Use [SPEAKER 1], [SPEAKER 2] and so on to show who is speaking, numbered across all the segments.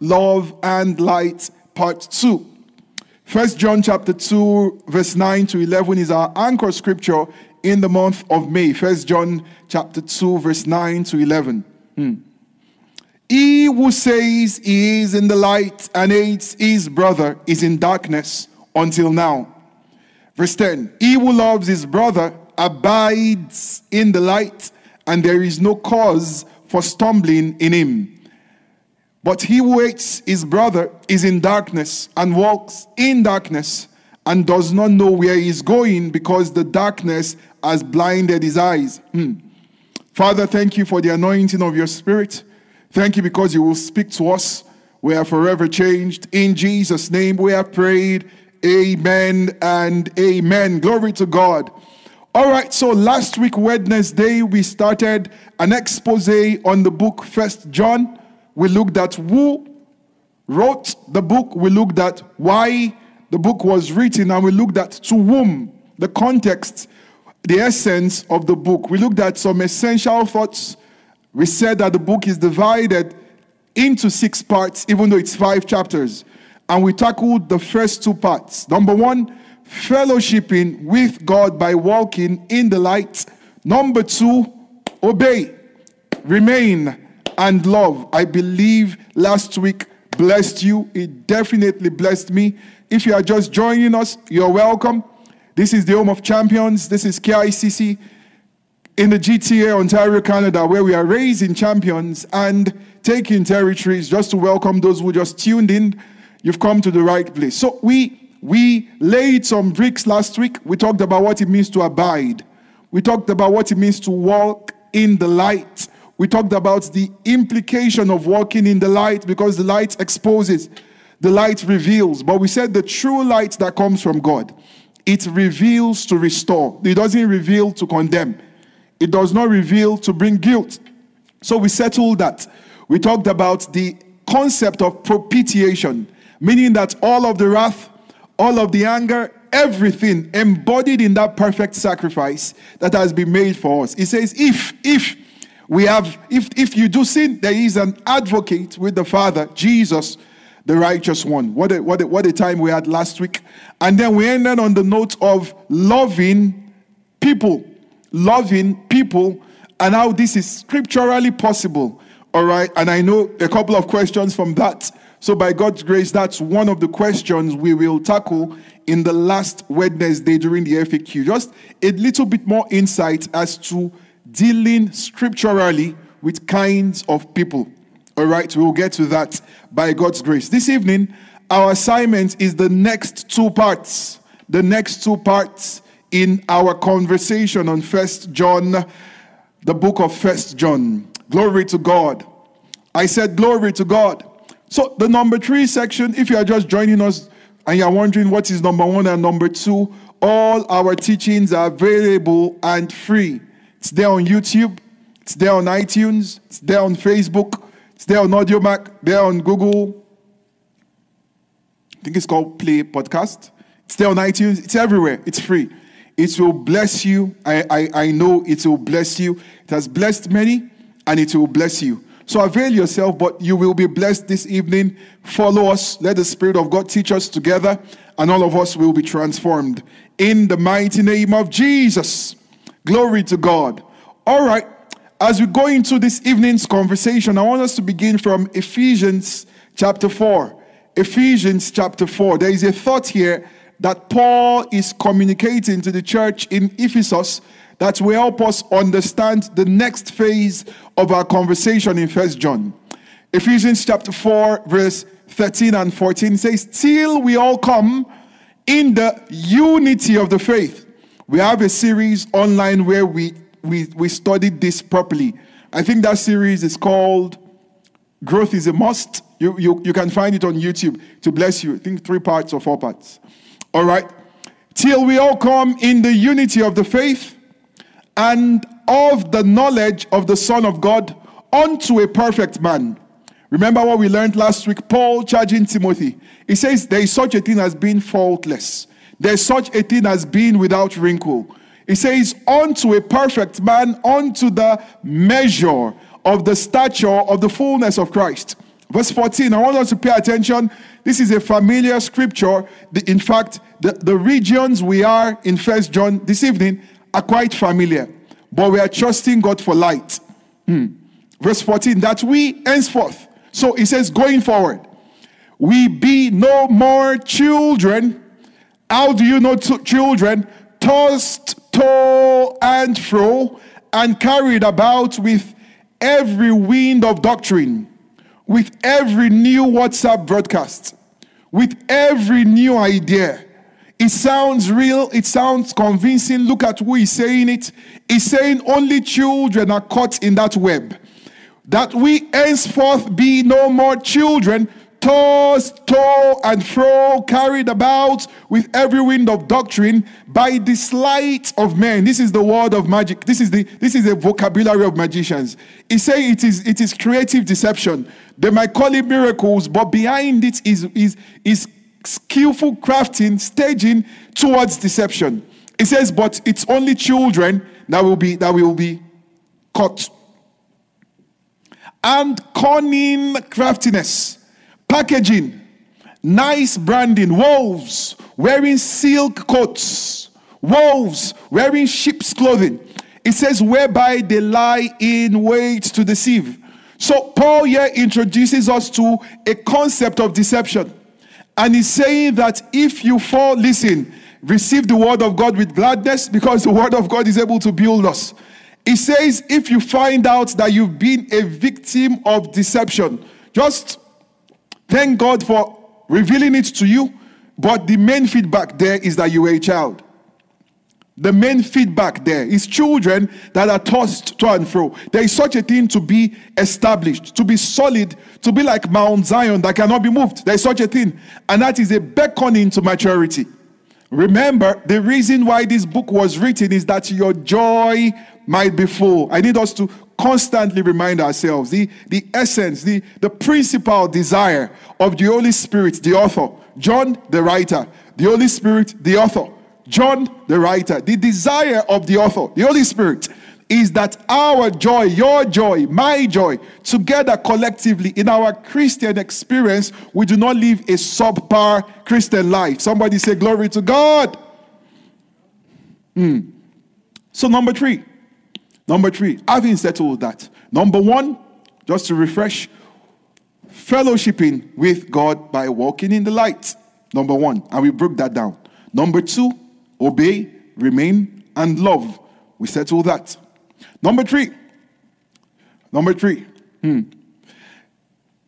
[SPEAKER 1] love and light, part 2. First John chapter 2, verse 9 to 11 is our anchor scripture in the month of May. First John chapter 2, verse 9 to 11. Hmm. He who says he is in the light and hates his brother is in darkness until now. Verse 10 He who loves his brother abides in the light, and there is no cause for stumbling in him. But he who hates his brother is in darkness and walks in darkness and does not know where he is going because the darkness has blinded his eyes. Hmm. Father, thank you for the anointing of your spirit. Thank you because you will speak to us. We are forever changed. In Jesus' name we have prayed. Amen and amen. Glory to God. All right, so last week, Wednesday, we started an expose on the book First John. We looked at who wrote the book, we looked at why the book was written, and we looked at to whom, the context, the essence of the book. We looked at some essential thoughts we said that the book is divided into six parts, even though it's five chapters. And we tackled the first two parts. Number one, fellowshipping with God by walking in the light. Number two, obey, remain, and love. I believe last week blessed you. It definitely blessed me. If you are just joining us, you're welcome. This is the home of champions. This is KICC in the GTA, Ontario, Canada, where we are raising champions and taking territories just to welcome those who just tuned in. You've come to the right place. So we we laid some bricks last week. We talked about what it means to abide. We talked about what it means to walk in the light. We talked about the implication of walking in the light because the light exposes, the light reveals. But we said the true light that comes from God, it reveals to restore. It doesn't reveal to condemn. It does not reveal to bring guilt. So we settled that. We talked about the concept of propitiation, meaning that all of the wrath, all of the anger, everything embodied in that perfect sacrifice that has been made for us. It says, if, if we have, if, if you do sin, there is an advocate with the Father, Jesus, the righteous one. What a, what a, what a time we had last week. And then we ended on the note of loving people loving people and how this is scripturally possible. All right. And I know a couple of questions from that. So, by God's grace, that's one of the questions we will tackle in the last Wednesday during the FAQ. Just a little bit more insight as to dealing scripturally with kinds of people. All right. We'll get to that by God's grace. This evening, our assignment is the next two parts. The next two parts in our conversation on First John, the book of First John. Glory to God. I said, Glory to God. So, the number three section, if you are just joining us and you're wondering what is number one and number two, all our teachings are available and free. It's there on YouTube, it's there on iTunes, it's there on Facebook, it's there on Audiomack, there on Google. I think it's called Play Podcast. It's there on iTunes, it's everywhere, it's free. It will bless you. I, I, I know it will bless you. It has blessed many and it will bless you. So avail yourself, but you will be blessed this evening. Follow us. Let the Spirit of God teach us together, and all of us will be transformed. In the mighty name of Jesus. Glory to God. All right. As we go into this evening's conversation, I want us to begin from Ephesians chapter 4. Ephesians chapter 4. There is a thought here that Paul is communicating to the church in Ephesus that will help us understand the next phase of our conversation in First John. Ephesians chapter 4, verse 13 and 14 says, Till we all come in the unity of the faith. We have a series online where we, we, we studied this properly. I think that series is called Growth is a Must. You, you, you can find it on YouTube to bless you. I think three parts or four parts. All right? Till we all come in the unity of the faith and of the knowledge of the Son of God unto a perfect man. Remember what we learned last week? Paul charging Timothy. He says, There is such a thing as being faultless, there's such a thing as being without wrinkle. He says, Unto a perfect man, unto the measure of the stature of the fullness of Christ. Verse 14, I want us to pay attention. This is a familiar scripture. In fact, the, the regions we are in First John this evening are quite familiar, but we are trusting God for light. Hmm. Verse 14, that we henceforth, so it says going forward, we be no more children. How do you know t- children? Tossed to and fro and carried about with every wind of doctrine, with every new WhatsApp broadcast, with every new idea. It sounds real, it sounds convincing. Look at who is saying it. He's saying only children are caught in that web. That we henceforth be no more children, tossed to and fro, carried about with every wind of doctrine by the sleight of men. This is the word of magic. This is the this is the vocabulary of magicians. He say it is it is creative deception. They might call it miracles, but behind it is is is skillful crafting, staging towards deception. It says, but it's only children that will be that will be caught. And cunning craftiness packaging, nice branding, wolves wearing silk coats, wolves wearing sheep's clothing. It says, whereby they lie in wait to deceive. So, Paul here introduces us to a concept of deception. And he's saying that if you fall, listen, receive the word of God with gladness because the word of God is able to build us. He says, if you find out that you've been a victim of deception, just Thank God for revealing it to you, but the main feedback there is that you were a child. The main feedback there is children that are tossed to and fro. There is such a thing to be established, to be solid, to be like Mount Zion that cannot be moved. There is such a thing. And that is a beckoning to maturity. Remember, the reason why this book was written is that your joy might be full. I need us to constantly remind ourselves the, the essence, the, the principal desire of the Holy Spirit, the author, John the writer, the Holy Spirit, the author, John the writer, the desire of the author, the Holy Spirit, is that our joy, your joy, my joy, together collectively in our Christian experience, we do not live a subpar Christian life. Somebody say, Glory to God. Mm. So, number three, Number three, having settled that. Number one, just to refresh, fellowshipping with God by walking in the light. Number one, and we broke that down. Number two, obey, remain, and love. We settled that. Number three, number three, hmm.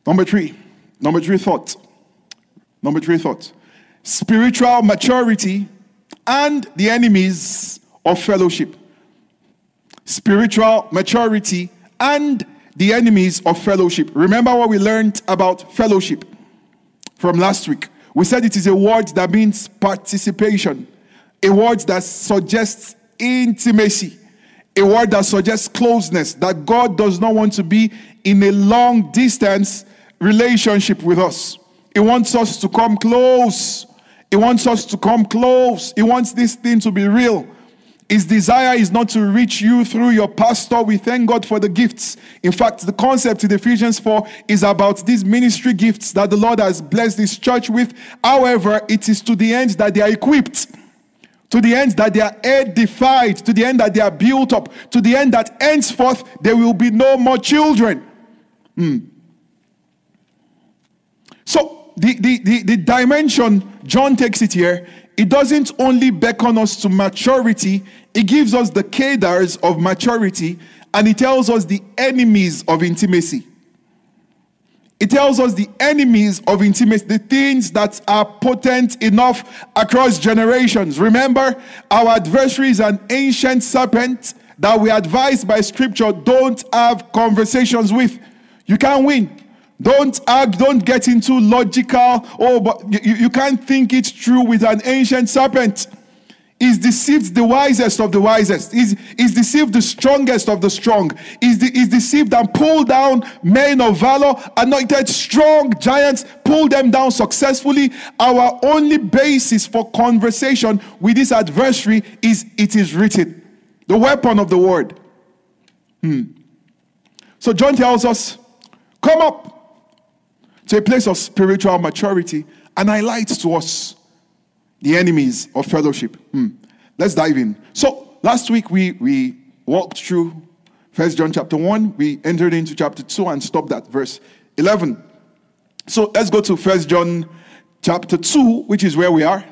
[SPEAKER 1] Number three, number three thought. Number three thought. Spiritual maturity and the enemies of fellowship spiritual maturity, and the enemies of fellowship. Remember what we learned about fellowship from last week? We said it is a word that means participation, a word that suggests intimacy, a word that suggests closeness, that God does not want to be in a long distance relationship with us. He wants us to come close. He wants us to come close. He wants this thing to be real. His desire is not to reach you through your pastor. We thank God for the gifts. In fact, the concept in Ephesians 4 is about these ministry gifts that the Lord has blessed this church with. However, it is to the end that they are equipped, to the end that they are edified, to the end that they are built up, to the end that henceforth there will be no more children. Mm. So, the, the, the, the dimension John takes it here it doesn't only beckon us to maturity, it gives us the cadres of maturity and it tells us the enemies of intimacy. It tells us the enemies of intimacy, the things that are potent enough across generations. Remember, our adversary is an ancient serpent that we advised by scripture don't have conversations with. You can't win. Don't argue, don't get into logical, oh, but you, you can't think it through with an ancient serpent. He's deceived the wisest of the wisest. He's, he's deceived the strongest of the strong. He's, de- he's deceived and pulled down men of valor, anointed strong giants, pulled them down successfully. Our only basis for conversation with this adversary is it is written, the weapon of the word. Hmm. So John tells us, come up to a place of spiritual maturity and highlights to us the enemies of fellowship. Hmm. Let's dive in. So last week we we walked through First John chapter 1. We entered into chapter 2 and stopped at verse 11. So let's go to First John chapter 2, which is where we are.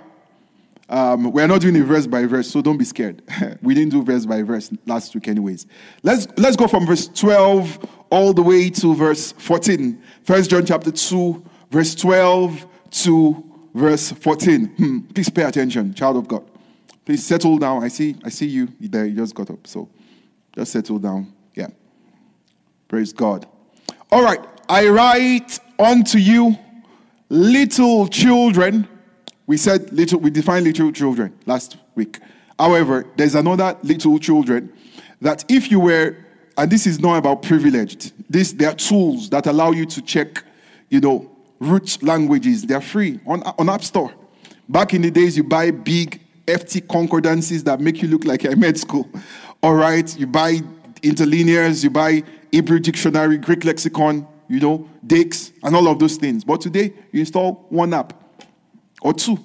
[SPEAKER 1] Um, we're not doing it verse by verse, so don't be scared. we didn't do verse by verse last week, anyways. Let's let's go from verse 12 all the way to verse 14. First John chapter 2, verse 12 to verse 14. Hmm. Please pay attention, child of God. Please settle down. I see, I see you there. You just got up. So just settle down. Yeah. Praise God. All right. I write unto you, little children. We said little, we defined little children last week. However, there's another little children that if you were, and this is not about privileged, this there are tools that allow you to check, you know, root languages. They're free on, on App Store. Back in the days, you buy big FT concordances that make you look like a med school. All right, you buy interlinears, you buy Hebrew dictionary, Greek lexicon, you know, Dix, and all of those things. But today, you install one app or two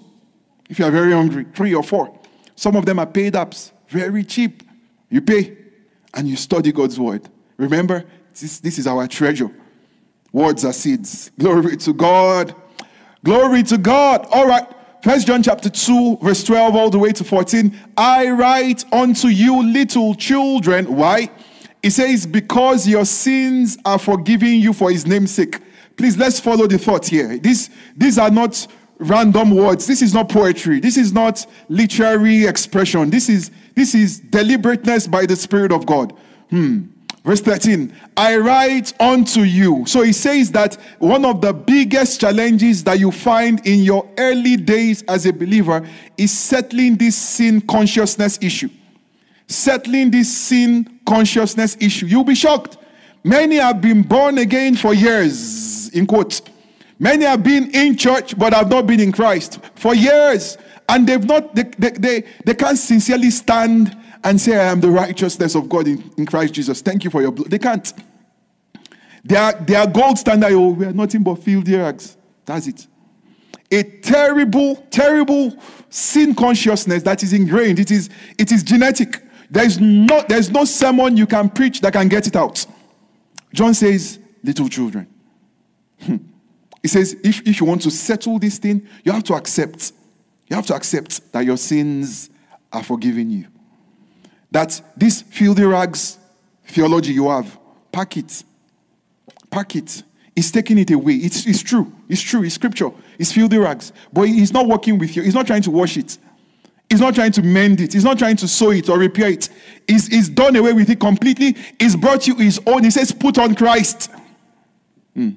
[SPEAKER 1] if you are very hungry, three or four. Some of them are paid apps, very cheap. You pay and you study God's word. Remember, this, this is our treasure. Words are seeds. Glory to God. Glory to God. All right. First John chapter 2, verse 12, all the way to 14. I write unto you, little children. Why? It says, Because your sins are forgiven you for his name's sake. Please let's follow the thought here. This, these are not random words. This is not poetry. This is not literary expression. This is this is deliberateness by the Spirit of God. Hmm. Verse 13, I write unto you. So he says that one of the biggest challenges that you find in your early days as a believer is settling this sin consciousness issue. Settling this sin consciousness issue. You'll be shocked. Many have been born again for years, in quotes. Many have been in church but have not been in Christ for years. And they've not, they, they, they, they can't sincerely stand and say, I am the righteousness of God in, in Christ Jesus. Thank you for your blood. They can't. They are, gold standard. Oh, we are nothing but filthy rags. That's it. A terrible, terrible sin consciousness that is ingrained. It is, it is genetic. There is no, there's no sermon you can preach that can get it out. John says, little children. Hmm. He says, if, if you want to settle this thing, you have to accept. You have to accept that your sins are forgiven you that this filthy rags theology you have, pack it. Pack it. He's taking it away. It's, it's true. It's true. It's scripture. It's filthy rags. But he's not working with you. He's not trying to wash it. He's not trying to mend it. He's not trying to sew it or repair it. He's, he's done away with it completely. He's brought you his own. He says, put on Christ. Hmm.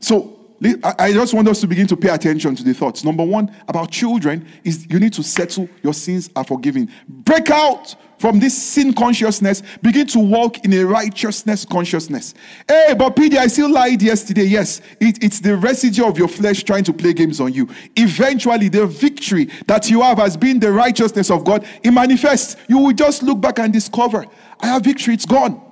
[SPEAKER 1] So I just want us to begin to pay attention to the thoughts. Number one about children is you need to settle your sins are forgiven. Break out from this sin consciousness. Begin to walk in a righteousness consciousness. Hey, but PD, I still lied yesterday. Yes, it, it's the residue of your flesh trying to play games on you. Eventually, the victory that you have has been the righteousness of God. It manifests. You will just look back and discover, I have victory. It's gone.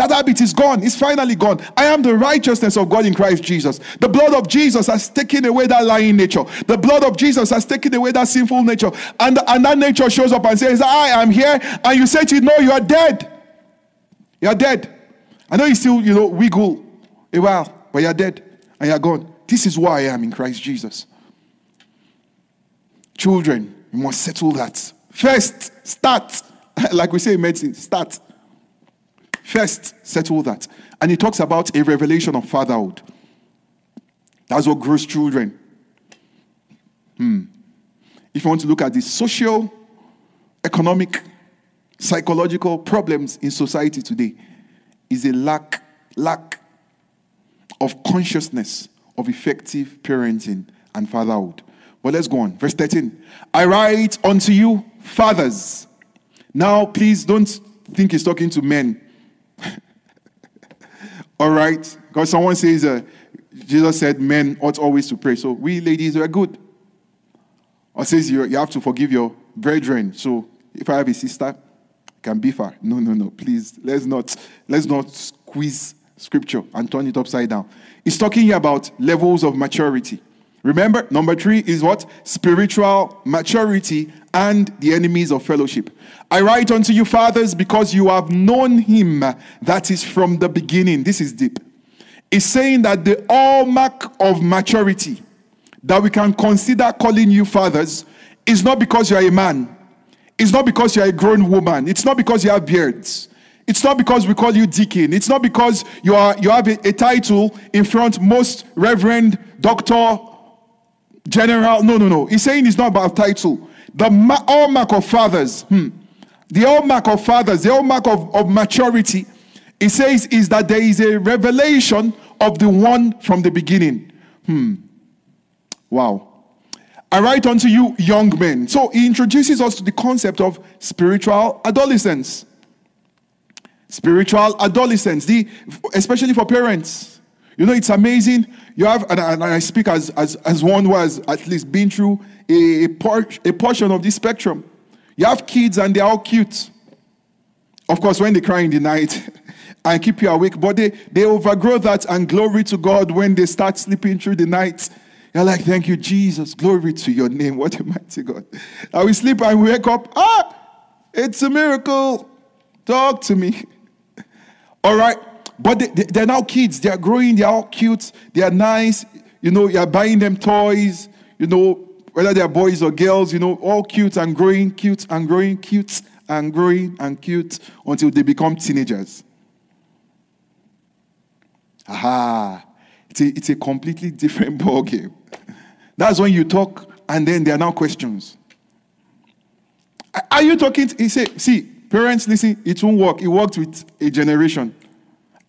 [SPEAKER 1] That habit is gone. It's finally gone. I am the righteousness of God in Christ Jesus. The blood of Jesus has taken away that lying nature. The blood of Jesus has taken away that sinful nature. And, and that nature shows up and says, I am here. And you say to it, No, you are dead. You are dead. I know you still, you know, wiggle a while, but you're dead and you're gone. This is why I am in Christ Jesus. Children, you must settle that. First, start. like we say in medicine, start. First, settle that. And he talks about a revelation of fatherhood. That's what grows children. Hmm. If you want to look at the social, economic, psychological problems in society today, is a lack, lack of consciousness of effective parenting and fatherhood. But let's go on. Verse 13. I write unto you, fathers. Now, please don't think he's talking to men. All right? Because someone says, uh, Jesus said men ought always to pray. So we ladies are good. Or says you, you have to forgive your brethren. So if I have a sister, I can beef her. No, no, no. Please, let's not let's not squeeze scripture and turn it upside down. It's talking about levels of maturity. Remember, number three is what? Spiritual maturity and the enemies of fellowship. I write unto you, fathers, because you have known him that is from the beginning. This is deep. It's saying that the hallmark of maturity that we can consider calling you fathers is not because you're a man, it's not because you're a grown woman, it's not because you have beards. It's not because we call you deacon. It's not because you are you have a, a title in front, most reverend, doctor, general. No, no, no. He's saying it's not about title. The ma- hallmark of fathers, hmm, the hallmark of fathers, the hallmark of, of maturity, it says is that there is a revelation of the one from the beginning. Hmm. Wow. I write unto you, young men. So he introduces us to the concept of spiritual adolescence. Spiritual adolescence, the, especially for parents. You know, it's amazing. You have, and I, and I speak as, as, as one who has at least been through a, a, por- a portion of this spectrum. You have kids and they're all cute. Of course, when they cry in the night and keep you awake, but they, they overgrow that and glory to God when they start sleeping through the night. You're like, thank you, Jesus. Glory to your name. What a mighty God. And we sleep and we wake up. Ah, it's a miracle. Talk to me. All right. But they, they, they're now kids. They're growing. They're all cute. They're nice. You know, you're buying them toys. You know, whether they're boys or girls, you know, all cute and growing, cute and growing, cute and growing and cute until they become teenagers. Aha. It's a, it's a completely different ball game. That's when you talk, and then there are now questions. Are you talking? To, he said, see, parents, listen, it won't work. It worked with a generation.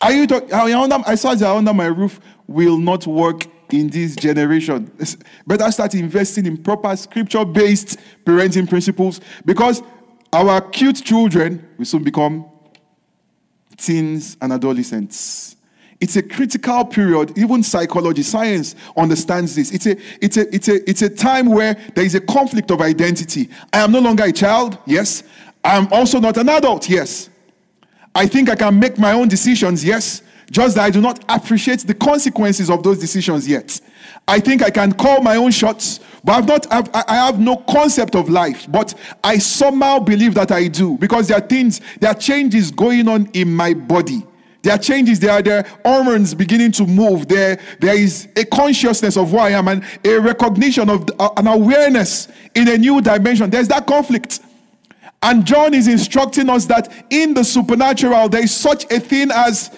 [SPEAKER 1] Are you talking? I saw that under my roof will not work in this generation. Better start investing in proper scripture based parenting principles because our cute children will soon become teens and adolescents. It's a critical period. Even psychology, science understands this. It's a, it's, a, it's, a, it's a time where there is a conflict of identity. I am no longer a child, yes. I am also not an adult, yes. I think I can make my own decisions, yes. Just that I do not appreciate the consequences of those decisions yet. I think I can call my own shots, but I've not, I've, I have no concept of life. But I somehow believe that I do because there are things, there are changes going on in my body there are changes, there are, there are hormones beginning to move. There, there is a consciousness of who I am and a recognition of uh, an awareness in a new dimension. There's that conflict. And John is instructing us that in the supernatural, there is such a thing as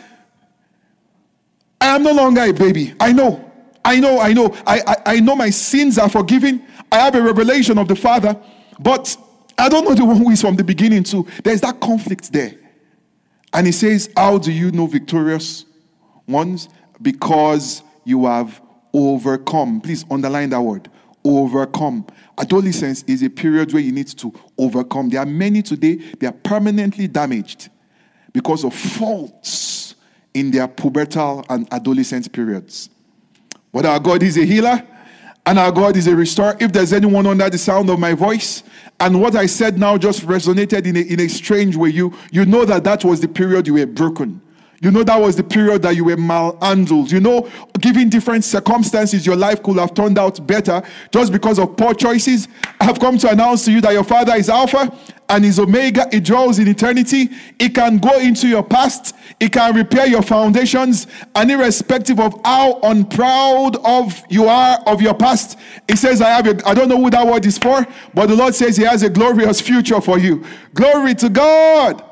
[SPEAKER 1] I am no longer a baby. I know. I know, I know. I, I, I know my sins are forgiven. I have a revelation of the Father, but I don't know the one who is from the beginning, too. There's that conflict there. And he says, How do you know victorious ones? Because you have overcome. Please underline that word overcome. Adolescence is a period where you need to overcome. There are many today, they are permanently damaged because of faults in their pubertal and adolescent periods. But our God is a healer and our God is a restorer. If there's anyone under the sound of my voice, and what I said now just resonated in a, in a strange way. You, you know that that was the period you were broken. You know that was the period that you were malhandled. You know, given different circumstances, your life could have turned out better just because of poor choices. I have come to announce to you that your Father is Alpha and is Omega. It dwells in eternity. It can go into your past. It can repair your foundations. And irrespective of how unproud of you are of your past, it says, I have a, I don't know who that word is for, but the Lord says He has a glorious future for you. Glory to God.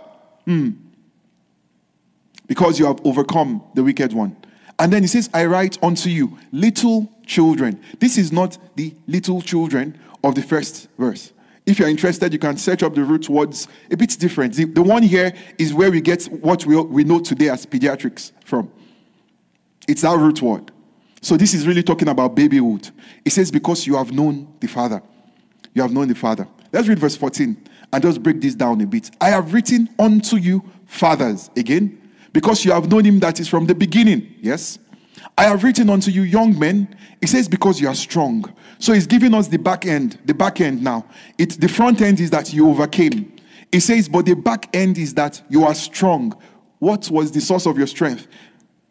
[SPEAKER 1] Hmm because you have overcome the wicked one. And then he says, I write unto you, little children. This is not the little children of the first verse. If you're interested, you can search up the root words a bit different. The, the one here is where we get what we, we know today as pediatrics from. It's our root word. So this is really talking about babyhood. It says, Because you have known the Father. You have known the Father. Let's read verse 14 and just break this down a bit. I have written unto you, fathers. Again, because you have known him that is from the beginning. Yes? I have written unto you, young men. It says, because you are strong. So he's giving us the back end, the back end now. It, the front end is that you overcame. It says, but the back end is that you are strong. What was the source of your strength?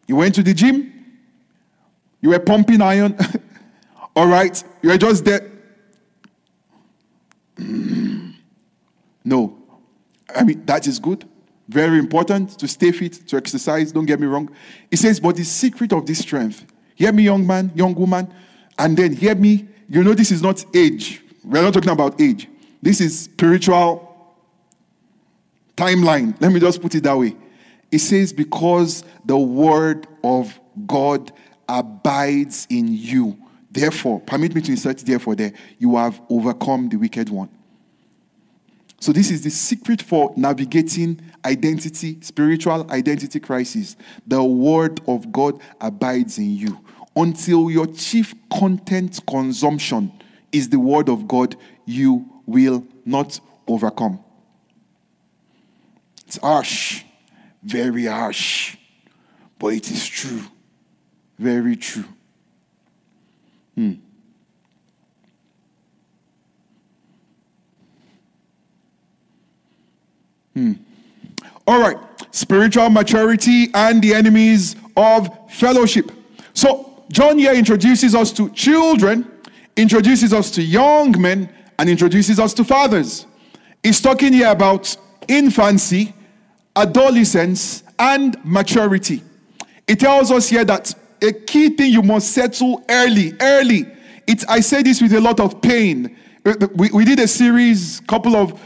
[SPEAKER 1] You went to the gym, you were pumping iron, all right, you were just there. no. I mean, that is good. Very important to stay fit, to exercise, don't get me wrong. It says, but the secret of this strength, hear me, young man, young woman, and then hear me. You know, this is not age. We're not talking about age. This is spiritual timeline. Let me just put it that way. It says, because the word of God abides in you. Therefore, permit me to insert therefore there, you have overcome the wicked one. So, this is the secret for navigating identity, spiritual identity crisis. The word of God abides in you. Until your chief content consumption is the word of God, you will not overcome. It's harsh, very harsh, but it is true, very true. Hmm. Hmm. All right, spiritual maturity and the enemies of fellowship. So, John here introduces us to children, introduces us to young men, and introduces us to fathers. He's talking here about infancy, adolescence, and maturity. It tells us here that a key thing you must settle early, early. It, I say this with a lot of pain. We, we did a series couple of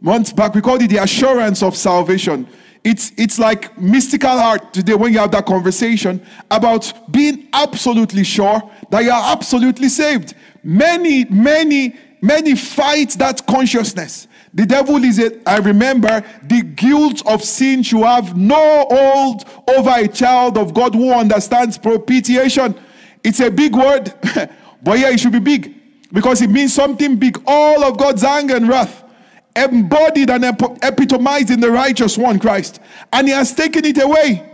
[SPEAKER 1] months back. We called it the assurance of salvation. It's, it's like mystical art today when you have that conversation about being absolutely sure that you are absolutely saved. Many, many, many fight that consciousness. The devil is it. I remember the guilt of sin you have no hold over a child of God who understands propitiation. It's a big word, but yeah, it should be big because it means something big. All of God's anger and wrath embodied and epitomized in the righteous one, Christ. And he has taken it away.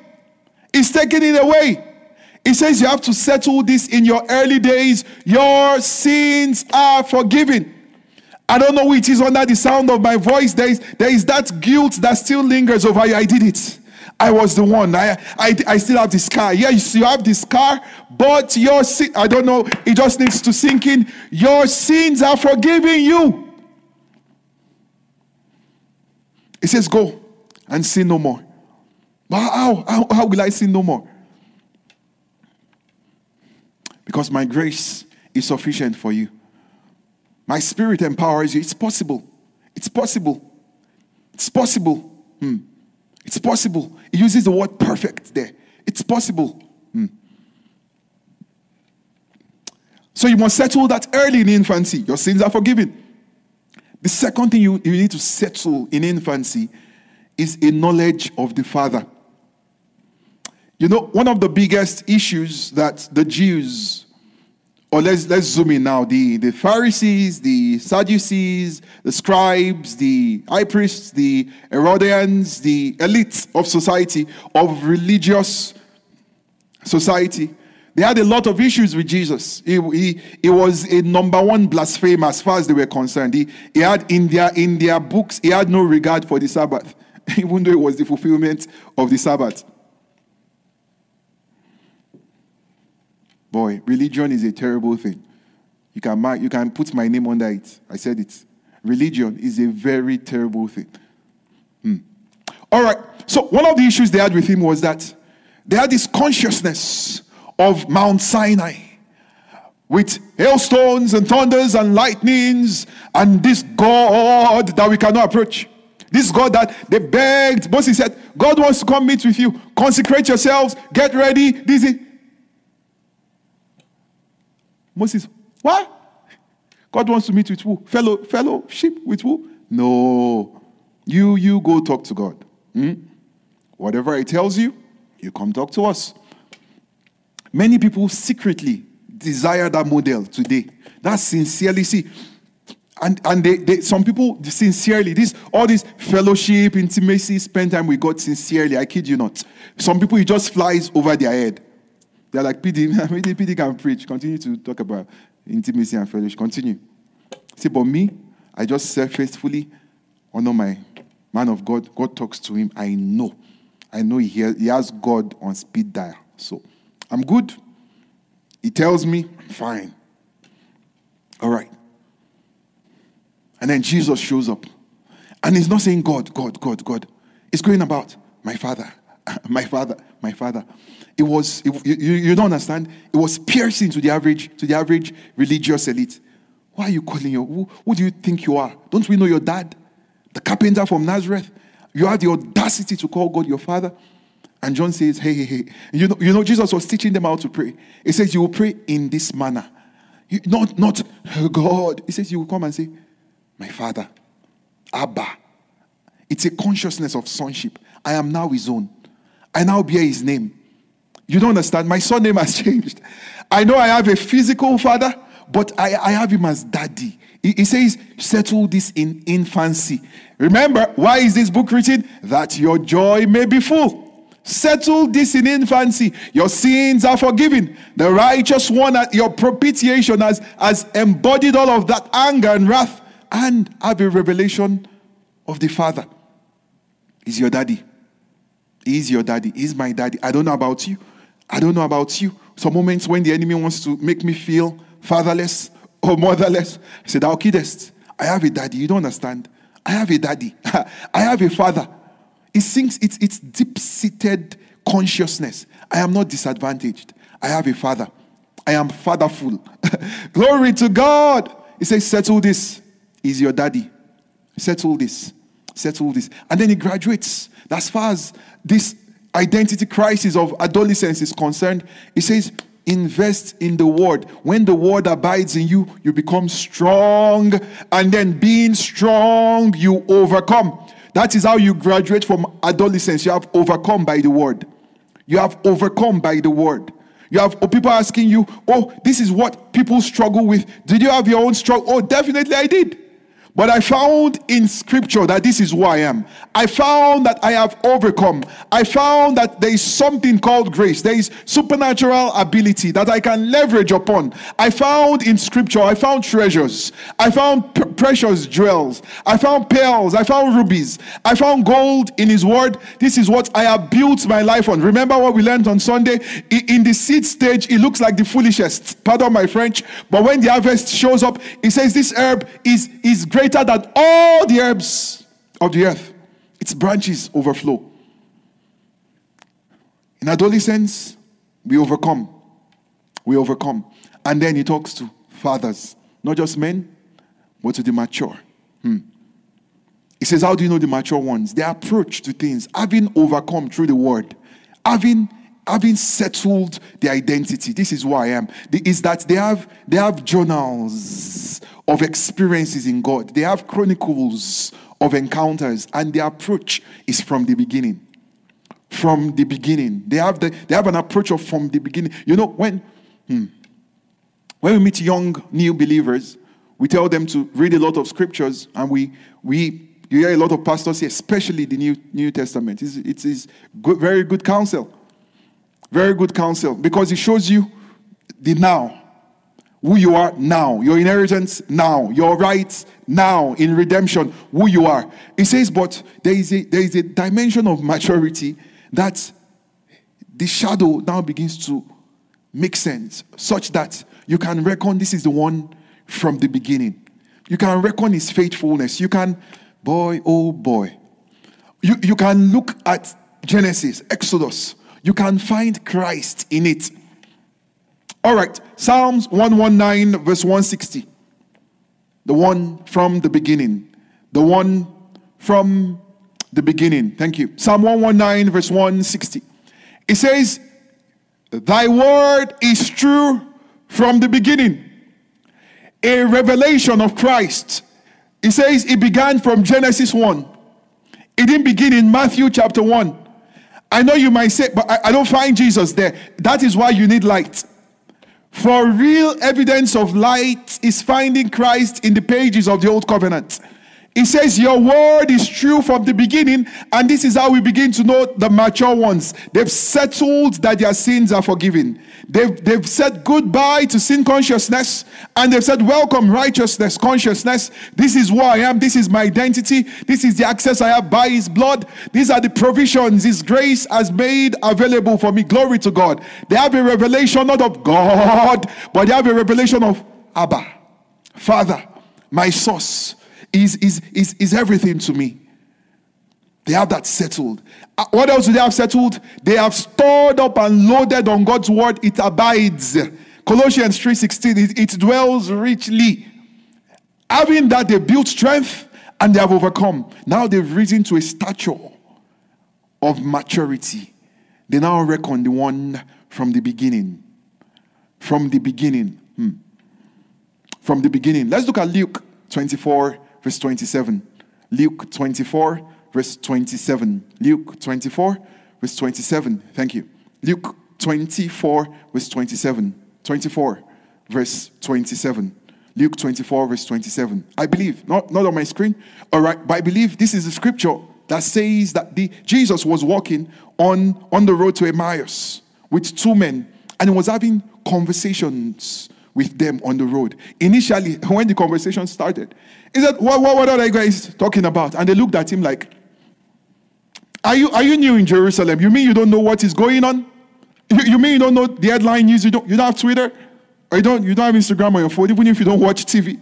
[SPEAKER 1] He's taken it away. He says you have to settle this in your early days. Your sins are forgiven. I don't know which is under the sound of my voice. There is, there is that guilt that still lingers over you. I did it. I was the one. I, I, I still have the scar. Yes, you have the scar, but your sin, I don't know, it just needs to sink in. Your sins are forgiven you. It says, Go and sin no more. But how, how, how will I sin no more? Because my grace is sufficient for you. My spirit empowers you. It's possible. It's possible. It's possible. Hmm. It's possible. It uses the word perfect there. It's possible. Hmm. So you must settle that early in infancy. Your sins are forgiven. The second thing you, you need to settle in infancy is a knowledge of the Father. You know, one of the biggest issues that the Jews or let's let's zoom in now. The, the Pharisees, the Sadducees, the scribes, the high priests, the Herodians, the elites of society, of religious society, they had a lot of issues with Jesus. He, he, he was a number one blasphemer as far as they were concerned. He, he had in their, in their books, he had no regard for the Sabbath, even though it was the fulfillment of the Sabbath. Boy, religion is a terrible thing. You can, mark, you can put my name under it. I said it. Religion is a very terrible thing. Hmm. All right. So, one of the issues they had with him was that they had this consciousness of Mount Sinai with hailstones and thunders and lightnings and this God that we cannot approach. This God that they begged. Moses said, God wants to come meet with you. Consecrate yourselves. Get ready. This is Moses, what? God wants to meet with who? Fellow, fellowship with who? No. You, you go talk to God. Hmm? Whatever He tells you, you come talk to us. Many people secretly desire that model today. That's sincerely. See, and, and they, they, some people sincerely, this all this fellowship, intimacy, spend time with God sincerely. I kid you not. Some people it just flies over their head. They're like, PD, PD, PD can preach. Continue to talk about intimacy and fellowship. Continue. See, but me, I just serve faithfully, honor my man of God. God talks to him. I know. I know he, he has God on speed dial. So I'm good. He tells me, fine. All right. And then Jesus shows up. And he's not saying God, God, God, God. He's going about my father, my father, my father. It was, it, you, you don't understand? It was piercing to the average, to the average religious elite. Why are you calling your, who, who do you think you are? Don't we know your dad? The carpenter from Nazareth? You have the audacity to call God your father? And John says, hey, hey, hey. You know, you know, Jesus was teaching them how to pray. He says, you will pray in this manner. You, not, not oh, God. He says, you will come and say, my father, Abba. It's a consciousness of sonship. I am now his own. I now bear his name. You don't understand? My son name has changed. I know I have a physical father, but I, I have him as daddy. He, he says, settle this in infancy. Remember, why is this book written? That your joy may be full. Settle this in infancy. Your sins are forgiven. The righteous one at your propitiation has, has embodied all of that anger and wrath and have a revelation of the Father. He's your daddy. He's your daddy. He's my daddy. I don't know about you. I don't know about you. Some moments when the enemy wants to make me feel fatherless or motherless, I said, Thou kiddest. I have a daddy. You don't understand. I have a daddy. I have a father. It sinks, it's, it's deep seated consciousness. I am not disadvantaged. I have a father. I am fatherful. Glory to God. He says, Settle this. He's your daddy. Settle this. Settle this. And then he graduates. As far as this identity crisis of adolescence is concerned, he says, invest in the word. When the word abides in you, you become strong. And then being strong, you overcome. That is how you graduate from adolescence. You have overcome by the word. You have overcome by the word. You have oh, people asking you, Oh, this is what people struggle with. Did you have your own struggle? Oh, definitely I did. But I found in scripture that this is who I am. I found that I have overcome. I found that there is something called grace. There is supernatural ability that I can leverage upon. I found in scripture, I found treasures. I found p- precious jewels. I found pearls. I found rubies. I found gold in his word. This is what I have built my life on. Remember what we learned on Sunday? In the seed stage, it looks like the foolishest. Pardon my French. But when the harvest shows up, it says this herb is, is great greater than all the herbs of the earth. Its branches overflow. In adolescence, we overcome. We overcome. And then he talks to fathers, not just men, but to the mature. Hmm. He says, How do you know the mature ones? Their approach to things, having overcome through the word, having having settled the identity this is who i am is that they have they have journals of experiences in god. They have chronicles of encounters and their approach is from the beginning. From the beginning. They have the, they have an approach of from the beginning. You know when hmm, when we meet young new believers we tell them to read a lot of scriptures and we we you hear a lot of pastors say especially the new new testament. It's, it's, good, very good counsel. Very good counsel because it shows you the now. Who you are now, your inheritance now, your rights now in redemption, who you are. It says, but there is a, there is a dimension of maturity that the shadow now begins to make sense, such that you can reckon this is the one from the beginning. You can reckon his faithfulness. You can, boy, oh boy. You, you can look at Genesis, Exodus, you can find Christ in it. All right, Psalms 119, verse 160. The one from the beginning. The one from the beginning. Thank you. Psalm 119, verse 160. It says, Thy word is true from the beginning. A revelation of Christ. It says it began from Genesis 1. It didn't begin in Matthew chapter 1. I know you might say, but I, I don't find Jesus there. That is why you need light. For real evidence of light is finding Christ in the pages of the Old Covenant. He says, Your word is true from the beginning. And this is how we begin to know the mature ones. They've settled that their sins are forgiven. They've, they've said goodbye to sin consciousness and they've said, Welcome, righteousness consciousness. This is who I am. This is my identity. This is the access I have by His blood. These are the provisions His grace has made available for me. Glory to God. They have a revelation not of God, but they have a revelation of Abba, Father, my source is, is, is, is everything to me. They have that settled. Uh, what else do they have settled? They have stored up and loaded on God's word. It abides. Colossians 3:16, it, it dwells richly. Having that, they built strength and they have overcome. Now they've risen to a stature of maturity. They now reckon the one from the beginning. From the beginning. Hmm. From the beginning. Let's look at Luke 24, verse 27. Luke 24, verse 27. Luke 24, verse 27. Thank you. Luke 24, verse 27. 24, verse 27. Luke 24, verse 27. I believe, not, not on my screen, all right, but I believe this is the scripture that says that the, Jesus was walking on, on the road to Emmaus with two men and he was having conversations with them on the road. Initially, when the conversation started, he said, What, what, what are you guys talking about? And they looked at him like, are you, are you new in Jerusalem? You mean you don't know what is going on? You, you mean you don't know the headline news? You don't, you don't have Twitter? Or you don't, you don't have Instagram on your phone, even if you don't watch TV?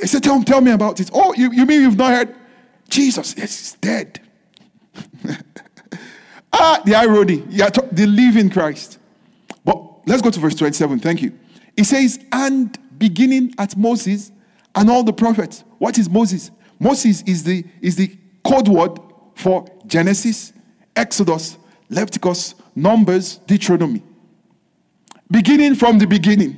[SPEAKER 1] He said, Tell, tell me about it. Oh, you, you mean you've not heard? Jesus, he's dead. ah, the irony. Yeah, the living Christ. Let's go to verse 27. Thank you. It says, and beginning at Moses and all the prophets. What is Moses? Moses is the, is the code word for Genesis, Exodus, Leviticus, Numbers, Deuteronomy. Beginning from the beginning.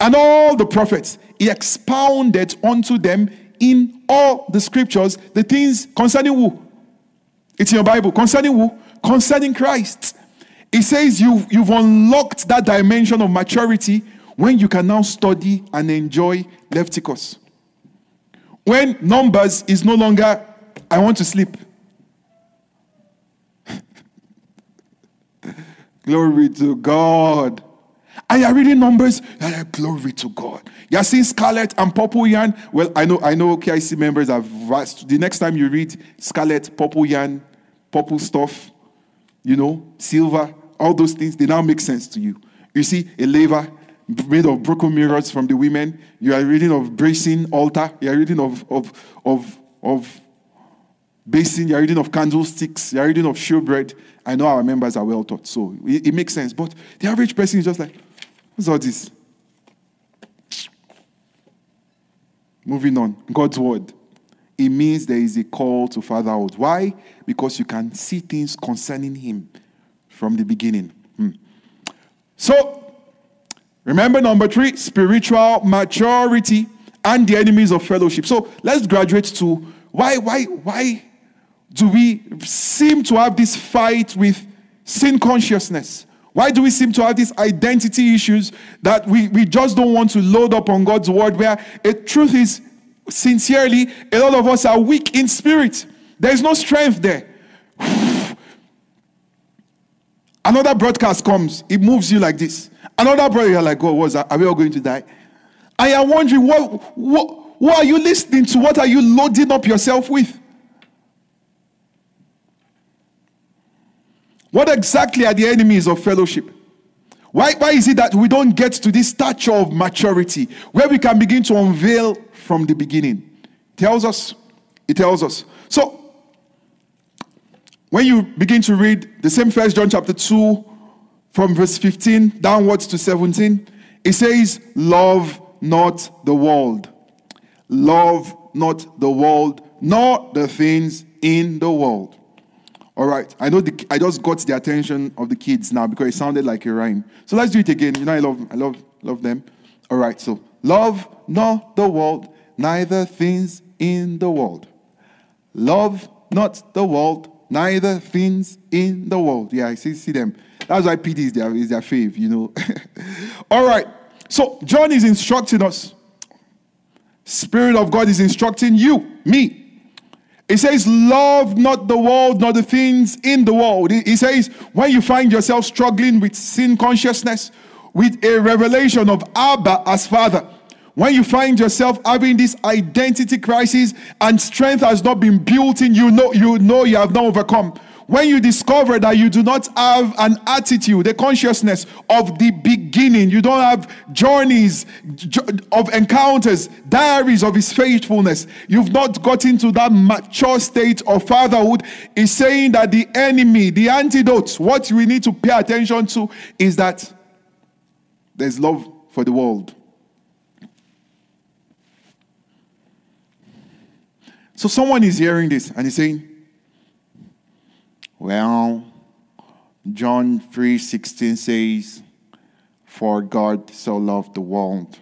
[SPEAKER 1] And all the prophets, he expounded unto them in all the scriptures the things concerning who? It's in your Bible. Concerning who? Concerning Christ. He says you've, you've unlocked that dimension of maturity when you can now study and enjoy Leviticus. When Numbers is no longer, I want to sleep. Glory to God. And you're reading Numbers, glory to God. You're seeing Scarlet and Purple Yarn. Well, I know, I know KIC members. The next time you read Scarlet, Purple Yarn, Purple stuff, you know, silver, all those things, they now make sense to you. You see a laver made of broken mirrors from the women. You are reading of brazen altar. You are reading of, of, of, of basin. You are reading of candlesticks. You are reading of showbread. I know our members are well taught, so it, it makes sense. But the average person is just like, what's all this? Moving on. God's word. It means there is a call to fatherhood. Why? Because you can see things concerning Him from the beginning. Hmm. So, remember number three spiritual maturity and the enemies of fellowship. So, let's graduate to why, why, why do we seem to have this fight with sin consciousness? Why do we seem to have these identity issues that we, we just don't want to load up on God's word? Where the truth is, sincerely, a lot of us are weak in spirit. There's no strength there. Another broadcast comes, it moves you like this. Another brother, you're like, oh, what's that? Are we all going to die? And you're wondering, what, what, what are you listening to? What are you loading up yourself with? What exactly are the enemies of fellowship? Why, why is it that we don't get to this stature of maturity where we can begin to unveil from the beginning? Tells us. It tells us. So when you begin to read the same first John chapter 2 from verse 15 downwards to 17, it says, Love not the world. Love not the world, nor the things in the world. All right, I know the, I just got the attention of the kids now because it sounded like a rhyme. So let's do it again. You know, I love, I love, love them. All right, so love not the world, neither things in the world. Love not the world, neither things in the world. Yeah, I see, see them. That's why PD is their, is their fave, you know. All right. So John is instructing us. Spirit of God is instructing you, me. It says, Love not the world, not the things in the world. He says, when you find yourself struggling with sin consciousness, with a revelation of Abba as Father, when you find yourself having this identity crisis and strength has not been built in you, know you know you have not overcome when you discover that you do not have an attitude, a consciousness of the beginning, you don't have journeys of encounters, diaries of his faithfulness, you've not gotten to that mature state of fatherhood, is saying that the enemy, the antidote, what we need to pay attention to is that there's love for the world. So someone is hearing this and he's saying, well, John 3:16 says, "For God so loved the world."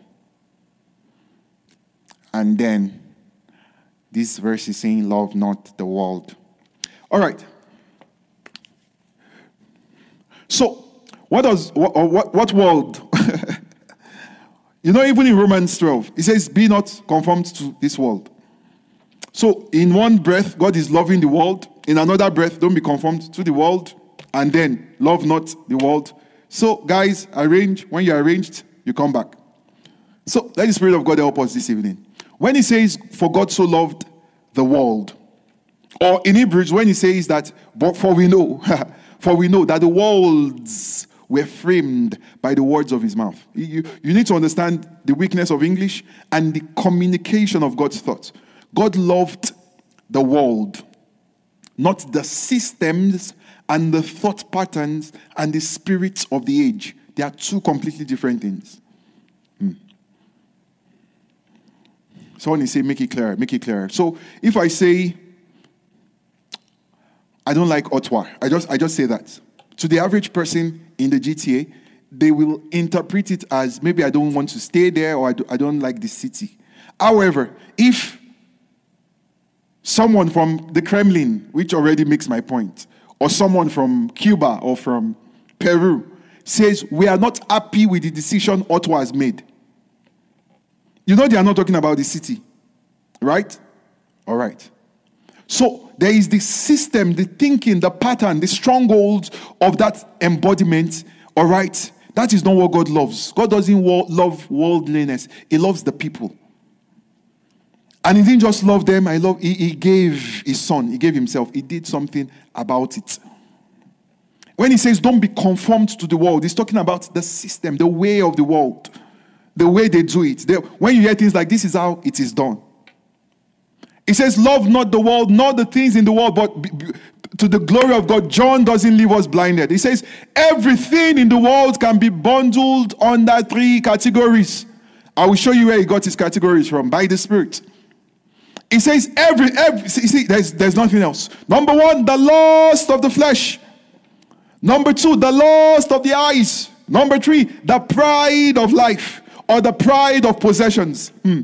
[SPEAKER 1] And then this verse is saying, "Love not the world." All right. So, what does what what, what world? you know, even in Romans 12, it says, "Be not conformed to this world." So, in one breath, God is loving the world. In another breath, don't be conformed to the world. And then, love not the world. So, guys, arrange. When you're arranged, you come back. So, let the Spirit of God help us this evening. When He says, For God so loved the world, or in Hebrews, when He says that, But for we know, for we know that the worlds were framed by the words of His mouth. You, you need to understand the weakness of English and the communication of God's thoughts. God loved the world, not the systems and the thought patterns and the spirits of the age. They are two completely different things. Hmm. Someone is saying, make it clear, make it clear. So if I say, I don't like Ottawa, I just, I just say that. To the average person in the GTA, they will interpret it as maybe I don't want to stay there or I, do, I don't like the city. However, if someone from the Kremlin, which already makes my point, or someone from Cuba or from Peru says, We are not happy with the decision Ottawa has made. You know, they are not talking about the city, right? All right. So there is the system, the thinking, the pattern, the strongholds of that embodiment, all right? That is not what God loves. God doesn't love worldliness, He loves the people. And he didn't just love them, I love he, he gave his son, he gave himself, he did something about it. When he says don't be conformed to the world, he's talking about the system, the way of the world, the way they do it. They, when you hear things like this is how it is done. He says, Love not the world, not the things in the world, but be, be, to the glory of God. John doesn't leave us blinded. He says, Everything in the world can be bundled under three categories. I will show you where he got his categories from by the Spirit. He says every every see, see there's there's nothing else. Number one, the lust of the flesh. Number two, the lust of the eyes. Number three, the pride of life or the pride of possessions. Hmm.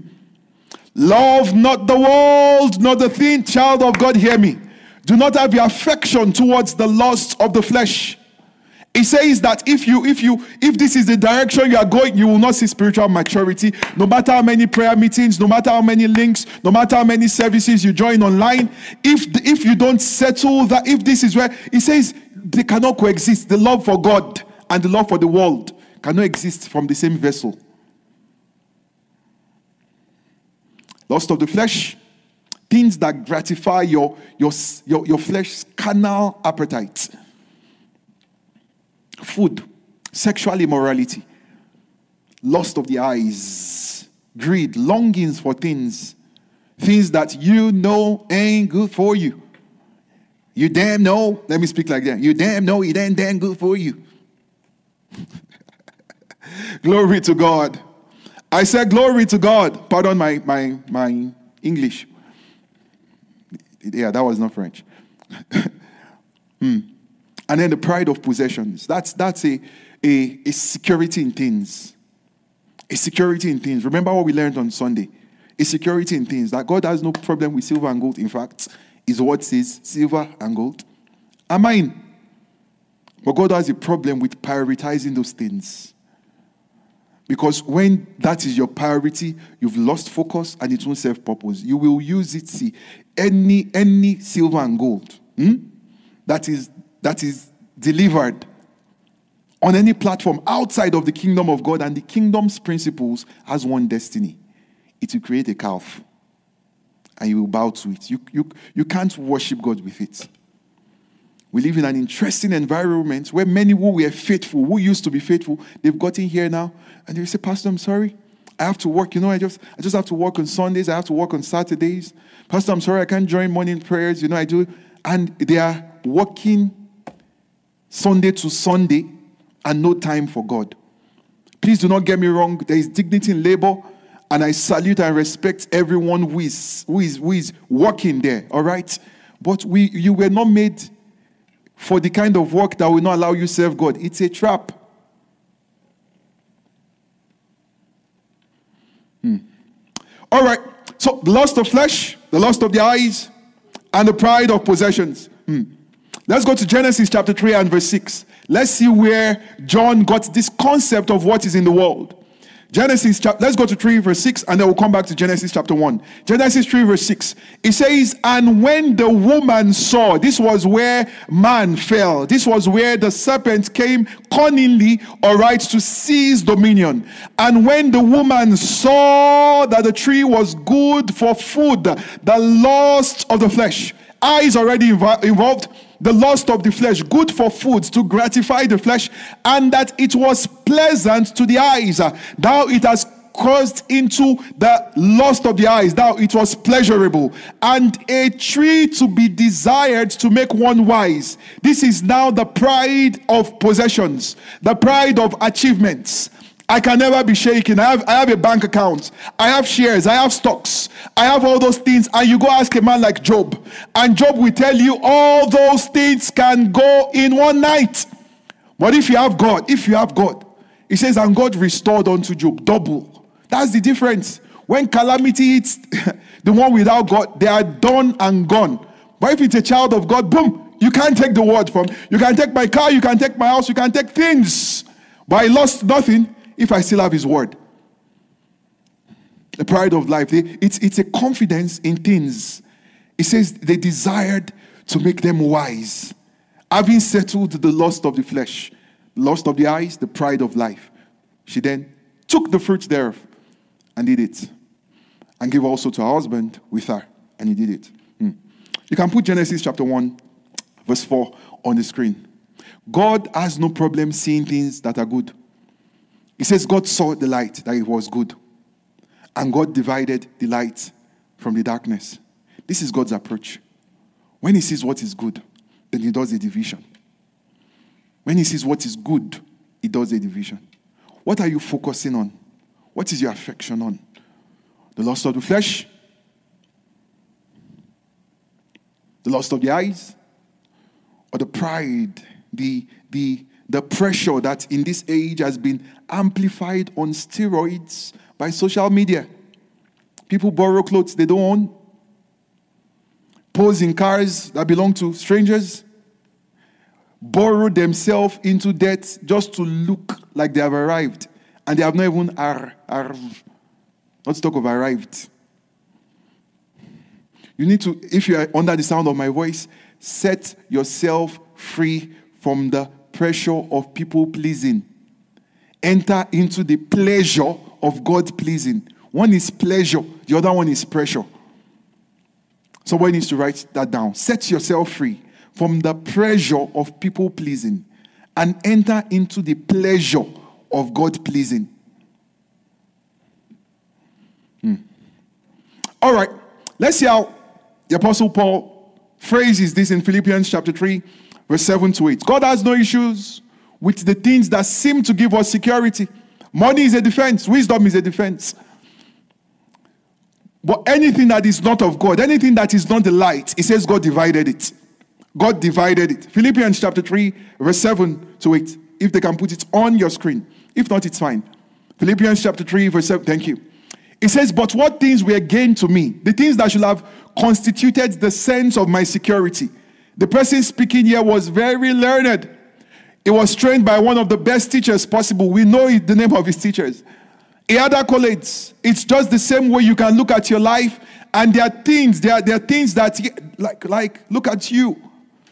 [SPEAKER 1] Love not the world, not the thing. Child of God, hear me. Do not have your affection towards the lust of the flesh he says that if you if you if this is the direction you are going you will not see spiritual maturity. No matter how many prayer meetings no matter how many links no matter how many services you join online if if you don't settle that if this is where he says they cannot coexist. The love for god and the love for the world cannot exist from the same vessel. Lust of the flesh things that gratify your your your, your flesh's carnal appetite food, sexual immorality, lust of the eyes, greed, longings for things, things that you know ain't good for you. You damn know, let me speak like that. You damn know it ain't damn good for you. glory to God. I said glory to God. Pardon my, my, my English. Yeah, that was not French. hmm. And then the pride of possessions. That's, that's a, a, a security in things. A security in things. Remember what we learned on Sunday. A security in things. That God has no problem with silver and gold. In fact, his word says silver and gold are mine. But God has a problem with prioritizing those things. Because when that is your priority, you've lost focus and it won't serve purpose. You will use it, see, any any silver and gold hmm, that is that is delivered on any platform outside of the kingdom of God and the kingdom's principles has one destiny. It will create a calf. And you will bow to it. You, you, you can't worship God with it. We live in an interesting environment where many who were faithful, who used to be faithful, they've gotten here now and they say, Pastor, I'm sorry. I have to work. You know, I just I just have to work on Sundays. I have to work on Saturdays. Pastor, I'm sorry, I can't join morning prayers. You know, I do. And they are working Sunday to Sunday and no time for God. Please do not get me wrong. There is dignity in labor, and I salute and respect everyone who is who is who is working there. All right, but we you were not made for the kind of work that will not allow you serve God. It's a trap. Hmm. All right. So the lust of flesh, the lust of the eyes, and the pride of possessions. Hmm. Let's go to Genesis chapter 3 and verse 6. Let's see where John got this concept of what is in the world. Genesis chapter, let's go to 3 verse 6 and then we'll come back to Genesis chapter 1. Genesis 3 verse 6. It says, And when the woman saw, this was where man fell. This was where the serpent came cunningly, all right, to seize dominion. And when the woman saw that the tree was good for food, the lust of the flesh, eyes already involved the lust of the flesh, good for food to gratify the flesh, and that it was pleasant to the eyes. Now it has caused into the lust of the eyes. Now it was pleasurable, and a tree to be desired to make one wise. This is now the pride of possessions, the pride of achievements. I can never be shaken. I have, I have a bank account. I have shares. I have stocks. I have all those things. And you go ask a man like Job, and Job will tell you all those things can go in one night. But if you have God, if you have God, he says, and God restored unto Job double. That's the difference. When calamity hits the one without God, they are done and gone. But if it's a child of God, boom, you can't take the word from. You can take my car, you can take my house, you can take things. But I lost nothing if I still have His word. The pride of life, it's, it's a confidence in things. It says they desired to make them wise, having settled the lust of the flesh, lust of the eyes, the pride of life. She then took the fruit thereof and did it, and gave also to her husband with her, and he did it. Hmm. You can put Genesis chapter 1, verse 4 on the screen. God has no problem seeing things that are good. He says, God saw the light, that it was good. And God divided the light from the darkness. This is God's approach. When He sees what is good, then He does a division. When He sees what is good, He does a division. What are you focusing on? What is your affection on? The lust of the flesh? The lust of the eyes? Or the pride, the, the, the pressure that in this age has been amplified on steroids by social media. People borrow clothes they don't own, pose in cars that belong to strangers, borrow themselves into debt just to look like they have arrived. And they have not even ar- arrived. Not to talk of arrived. You need to, if you are under the sound of my voice, set yourself free from the pressure of people pleasing. Enter into the pleasure of God pleasing. One is pleasure, the other one is pressure. Somebody needs to write that down. Set yourself free from the pressure of people pleasing and enter into the pleasure of God pleasing. Hmm. All right, let's see how the Apostle Paul phrases this in Philippians chapter 3 verse 7 to 8. God has no issues with the things that seem to give us security. Money is a defense, wisdom is a defense. But anything that is not of God, anything that is not the light, it says God divided it. God divided it. Philippians chapter 3, verse 7 to 8. If they can put it on your screen. If not, it's fine. Philippians chapter 3, verse 7. Thank you. It says, But what things were gained to me, the things that should have constituted the sense of my security the person speaking here was very learned. He was trained by one of the best teachers possible. We know the name of his teachers. He had accolades. It's just the same way you can look at your life, and there are things, there are, there are things that, like, like, look at you.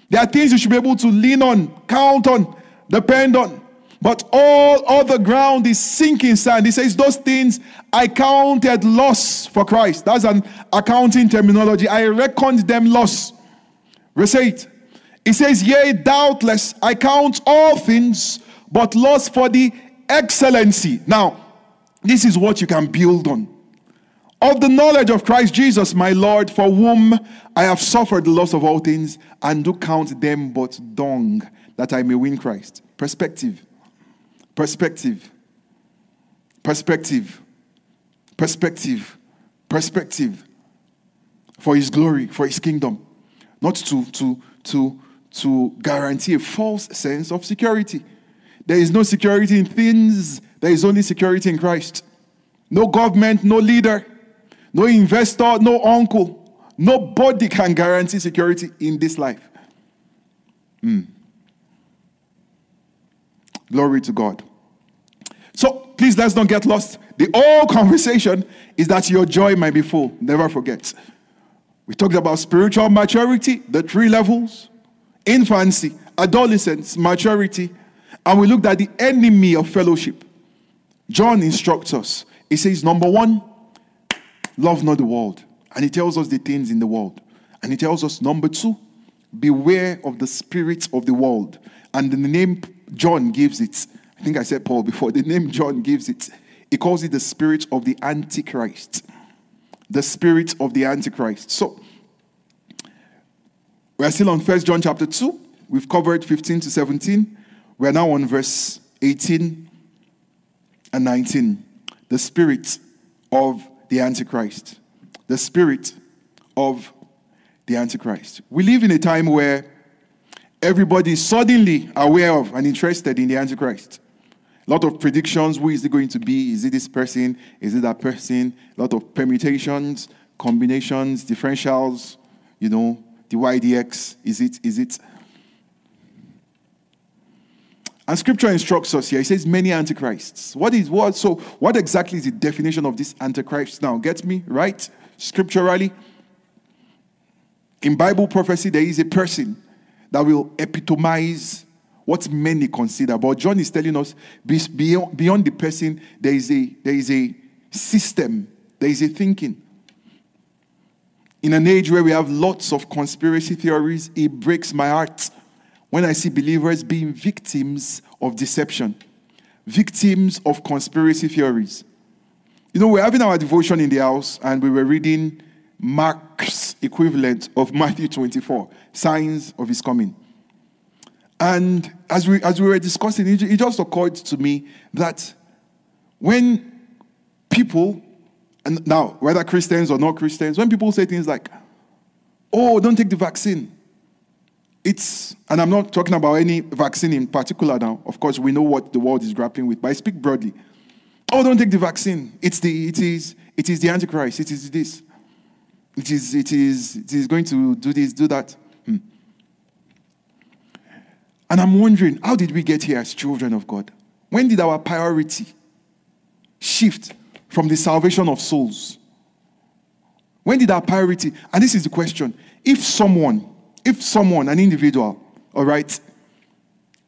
[SPEAKER 1] There are things you should be able to lean on, count on, depend on. But all other ground is sinking sand. He says, Those things I counted loss for Christ. That's an accounting terminology. I reckoned them loss. Verse 8. He says, Yea, doubtless, I count all things but loss for the excellency. Now, this is what you can build on. Of the knowledge of Christ Jesus, my Lord, for whom I have suffered the loss of all things, and do count them but dung, that I may win Christ. Perspective. Perspective. Perspective. Perspective. Perspective. For his glory, for his kingdom. Not to, to, to, to guarantee a false sense of security. There is no security in things, there is only security in Christ. No government, no leader, no investor, no uncle. Nobody can guarantee security in this life. Mm. Glory to God. So please let's not get lost. The whole conversation is that your joy might be full. Never forget. We talked about spiritual maturity, the three levels infancy, adolescence, maturity, and we looked at the enemy of fellowship. John instructs us. He says, number one, love not the world. And he tells us the things in the world. And he tells us, number two, beware of the spirits of the world. And the name John gives it, I think I said Paul before, the name John gives it, he calls it the spirit of the Antichrist. The spirit of the Antichrist. So, we're still on First John chapter 2. We've covered 15 to 17. We're now on verse 18 and 19. The spirit of the Antichrist. The spirit of the Antichrist. We live in a time where everybody is suddenly aware of and interested in the Antichrist. A lot of predictions who is it going to be? Is it this person? Is it that person? A lot of permutations, combinations, differentials, you know, the YDX. Is it? Is it? And scripture instructs us here. It says many antichrists. What is what? So, what exactly is the definition of this antichrist now? Get me right? Scripturally. In Bible prophecy, there is a person that will epitomize what many consider. But John is telling us beyond, beyond the person, there is, a, there is a system, there is a thinking. In an age where we have lots of conspiracy theories, it breaks my heart when I see believers being victims of deception, victims of conspiracy theories. You know, we're having our devotion in the house and we were reading Mark's equivalent of Matthew 24, signs of his coming. And as we, as we were discussing, it, it just occurred to me that when people, and now, whether Christians or not Christians, when people say things like, oh, don't take the vaccine, it's, and I'm not talking about any vaccine in particular now. Of course, we know what the world is grappling with, but I speak broadly. Oh, don't take the vaccine. It's the, it is, it is the Antichrist. It is this. It is, it is, it is going to do this, do that. And I'm wondering, how did we get here as children of God? When did our priority shift from the salvation of souls? When did our priority, and this is the question, if someone, if someone, an individual, all right,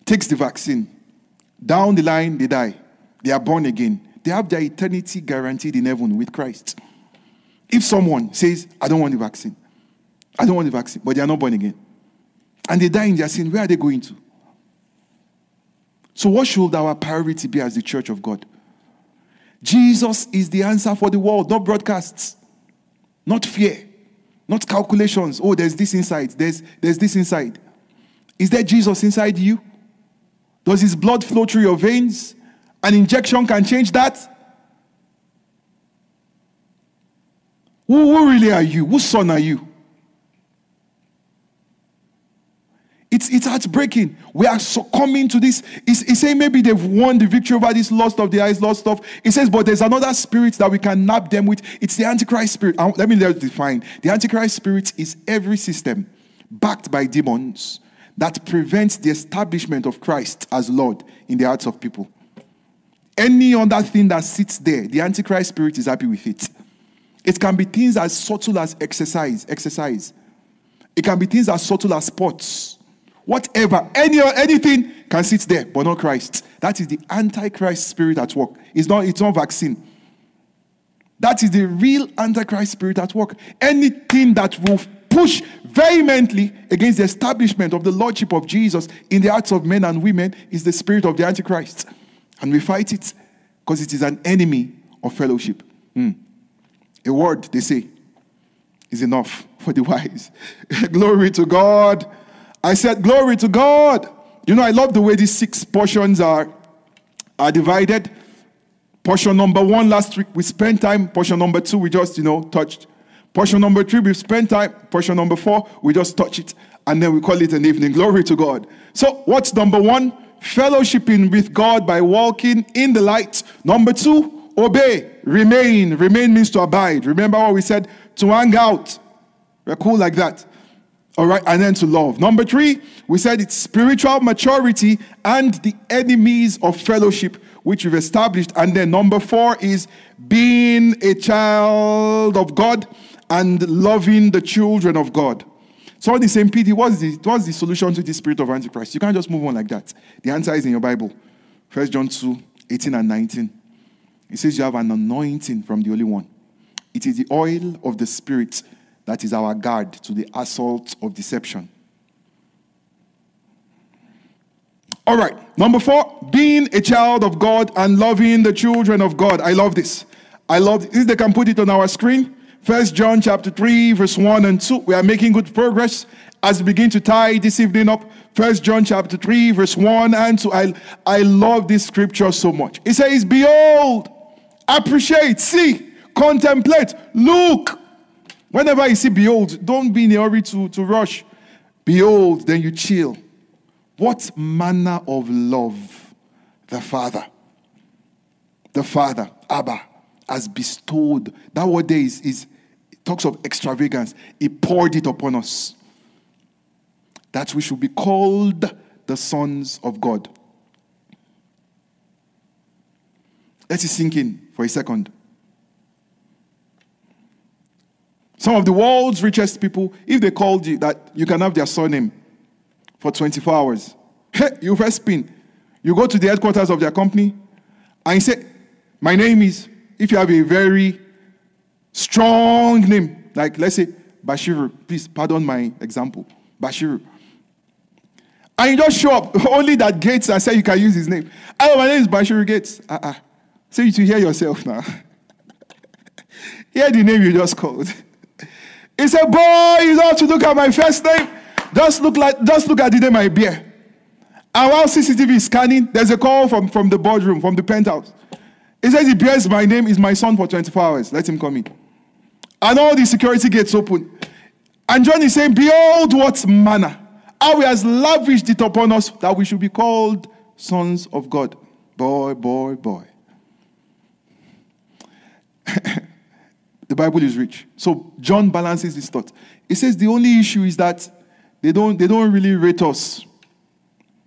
[SPEAKER 1] takes the vaccine, down the line they die, they are born again, they have their eternity guaranteed in heaven with Christ. If someone says, I don't want the vaccine, I don't want the vaccine, but they are not born again, and they die in their sin, where are they going to? So, what should our priority be as the church of God? Jesus is the answer for the world, not broadcasts, not fear, not calculations. Oh, there's this inside, there's, there's this inside. Is there Jesus inside you? Does his blood flow through your veins? An injection can change that? Who, who really are you? Whose son are you? It's, it's heartbreaking. We are succumbing to this. He's, he's saying maybe they've won the victory over this lost of the eyes, lost stuff. He says, but there's another spirit that we can nab them with. It's the Antichrist spirit. Let me define. The Antichrist spirit is every system backed by demons that prevents the establishment of Christ as Lord in the hearts of people. Any other thing that sits there, the Antichrist spirit is happy with it. It can be things as subtle as exercise, exercise. It can be things as subtle as sports. Whatever, any or anything can sit there, but not Christ. That is the Antichrist spirit at work. It's not, it's not vaccine. That is the real Antichrist spirit at work. Anything that will push vehemently against the establishment of the Lordship of Jesus in the hearts of men and women is the spirit of the Antichrist. And we fight it because it is an enemy of fellowship. Mm. A word, they say, is enough for the wise. glory to God. I said, Glory to God. You know, I love the way these six portions are, are divided. Portion number one last week, we spent time. Portion number two, we just, you know, touched. Portion number three, we spent time. Portion number four, we just touch it. And then we call it an evening. Glory to God. So, what's number one? Fellowshipping with God by walking in the light. Number two, obey, remain. Remain means to abide. Remember what we said? To hang out. We're cool like that. All right, and then to love. Number three, we said it's spiritual maturity and the enemies of fellowship, which we've established. And then number four is being a child of God and loving the children of God. So the same PD, what's the, what's the solution to the spirit of Antichrist? You can't just move on like that. The answer is in your Bible. 1 John 2, 18 and 19. It says you have an anointing from the Holy One. It is the oil of the Spirit that is our guard to the assault of deception. All right, number four, being a child of God and loving the children of God. I love this. I love this. They can put it on our screen. First John chapter 3, verse 1 and 2. We are making good progress as we begin to tie this evening up. First John chapter 3, verse 1 and 2. I, I love this scripture so much. It says, Behold, appreciate, see, contemplate, look. Whenever you see behold, don't be in a hurry to, to rush. Behold, then you chill. What manner of love the Father, the Father, Abba, has bestowed. That word there is, is talks of extravagance. He poured it upon us. That we should be called the sons of God. Let it sink in for a second. Some of the world's richest people, if they called you that you can have their surname for 24 hours, hey, you first spin. You go to the headquarters of their company and you say, My name is, if you have a very strong name, like let's say Bashiru, please pardon my example, Bashiru. And you just show up, only that Gates and say you can use his name. Oh, my name is Bashiru Gates. Uh-uh. So you to hear yourself now. hear the name you just called. He said, Boy, you don't have to look at my first name. Just look like just look at the name I bear. And while CCTV is scanning, there's a call from, from the boardroom, from the penthouse. He says he bears my name, is my son for 24 hours. Let him come in. And all the security gates open. And John is saying, Behold what manner. How he has lavished it upon us that we should be called sons of God. Boy, boy, boy. The Bible is rich. So John balances this thought. He says the only issue is that they don't, they don't really rate us.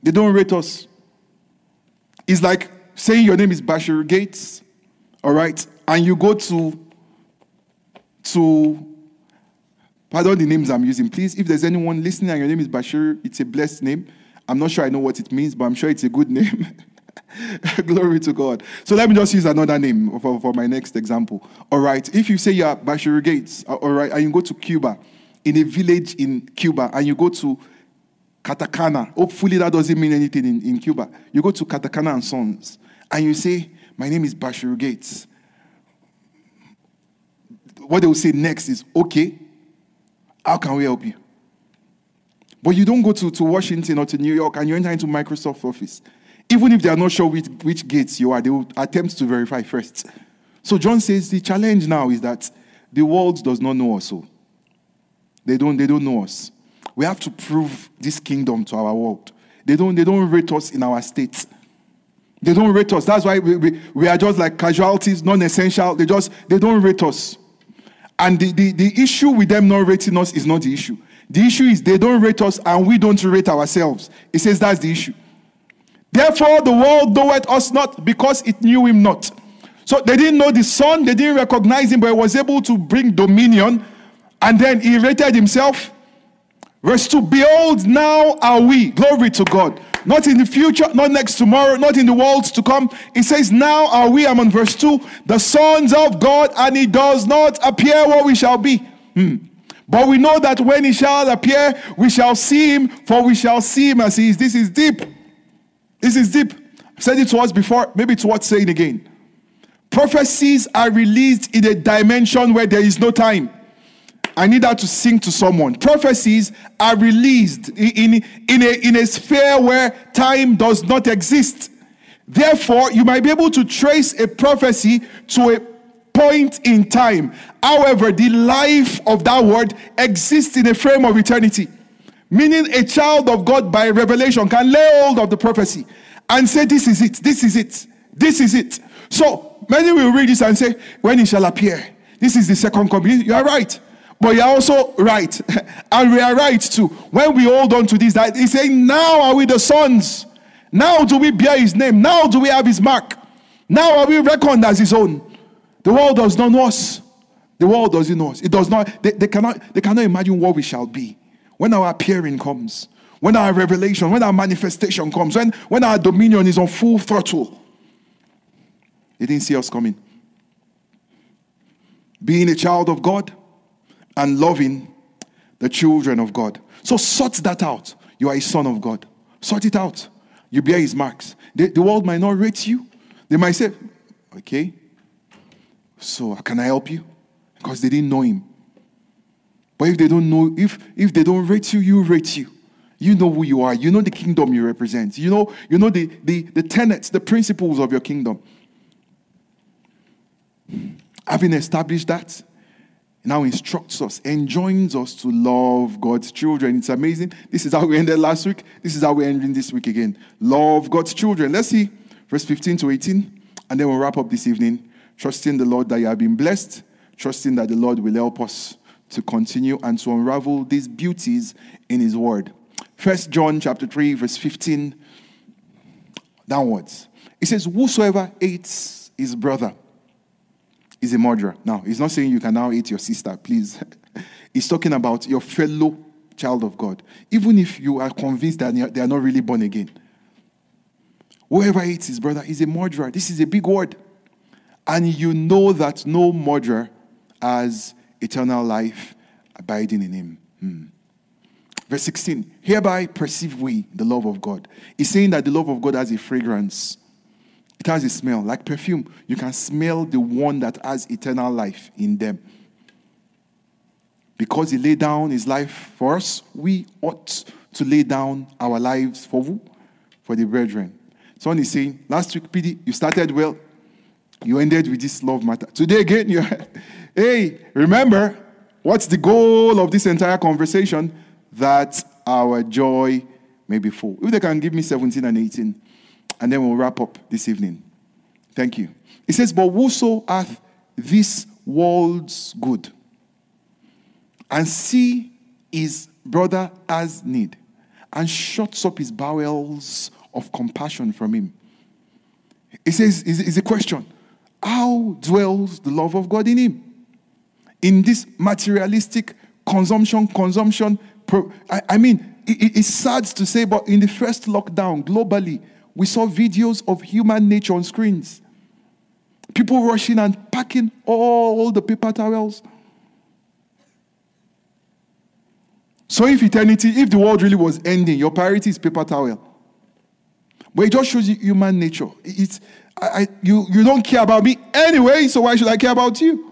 [SPEAKER 1] They don't rate us. It's like saying your name is Bashir Gates, all right, and you go to to pardon the names I'm using, please. If there's anyone listening and your name is Bashir, it's a blessed name. I'm not sure I know what it means, but I'm sure it's a good name. Glory to God. So let me just use another name for, for my next example. All right. If you say you're Bashir Gates, uh, all right, and you go to Cuba, in a village in Cuba, and you go to Katakana, hopefully that doesn't mean anything in, in Cuba. You go to Katakana and Sons, and you say, My name is Bashir Gates. What they will say next is, Okay, how can we help you? But you don't go to, to Washington or to New York and you enter into Microsoft office even if they are not sure which, which gates you are, they will attempt to verify first. So John says the challenge now is that the world does not know us. So they don't, they don't know us. We have to prove this kingdom to our world. They don't, they don't rate us in our state. They don't rate us. That's why we, we, we are just like casualties, non-essential. They just they don't rate us. And the, the, the issue with them not rating us is not the issue. The issue is they don't rate us and we don't rate ourselves. It says that's the issue. Therefore, the world knoweth us not because it knew him not. So they didn't know the Son, they didn't recognize him, but he was able to bring dominion. And then he rated himself. Verse 2 Behold, now are we. Glory to God. Not in the future, not next tomorrow, not in the worlds to come. It says, Now are we, I'm on verse 2, the sons of God, and it does not appear what we shall be. Hmm. But we know that when he shall appear, we shall see him, for we shall see him as he is. This is deep. This is deep. I've said it to us before, maybe it's worth saying again. Prophecies are released in a dimension where there is no time. I need that to sing to someone. Prophecies are released in, in, in, a, in a sphere where time does not exist. Therefore, you might be able to trace a prophecy to a point in time. However, the life of that word exists in a frame of eternity. Meaning, a child of God by revelation can lay hold of the prophecy and say, This is it, this is it, this is it. So, many will read this and say, When he shall appear, this is the second coming. You are right. But you're also right. and we are right too. When we hold on to this, that he's saying, Now are we the sons. Now do we bear his name. Now do we have his mark. Now are we reckoned as his own. The world does not know us. The world doesn't know us. It does not, they, they, cannot, they cannot imagine what we shall be when our appearing comes, when our revelation, when our manifestation comes, when, when our dominion is on full throttle. They didn't see us coming. Being a child of God and loving the children of God. So sort that out. You are a son of God. Sort it out. You bear his marks. The, the world might not rate you. They might say, okay, so can I help you? Because they didn't know him. But if they don't know, if if they don't rate you, you rate you. You know who you are. You know the kingdom you represent. You know, you know the, the, the tenets, the principles of your kingdom. Having established that, now instructs us, enjoins us to love God's children. It's amazing. This is how we ended last week. This is how we're ending this week again. Love God's children. Let's see verse 15 to 18, and then we'll wrap up this evening. Trusting the Lord that you have been blessed, trusting that the Lord will help us to continue and to unravel these beauties in his word. First John chapter 3, verse 15 downwards. It says, Whosoever hates his brother is a murderer. Now, he's not saying you can now hate your sister, please. he's talking about your fellow child of God. Even if you are convinced that they are not really born again. Whoever hates his brother is a murderer. This is a big word. And you know that no murderer has eternal life abiding in him. Hmm. Verse 16, hereby perceive we the love of God. He's saying that the love of God has a fragrance. It has a smell, like perfume. You can smell the one that has eternal life in them. Because he laid down his life for us, we ought to lay down our lives for who? For the brethren. Someone is saying, last week, PD, you started well. You ended with this love matter. Today again, you hey, remember, what's the goal of this entire conversation? That our joy may be full. If they can give me 17 and 18, and then we'll wrap up this evening. Thank you. It says, But whoso hath this world's good, and see his brother as need, and shuts up his bowels of compassion from him. It says, is a question. How dwells the love of God in him? In this materialistic consumption, consumption. I, I mean, it, it's sad to say, but in the first lockdown globally, we saw videos of human nature on screens. People rushing and packing all the paper towels. So, if eternity, if the world really was ending, your priority is paper towel. But it just shows you human nature. It's, I, I, you, you don't care about me anyway, so why should I care about you?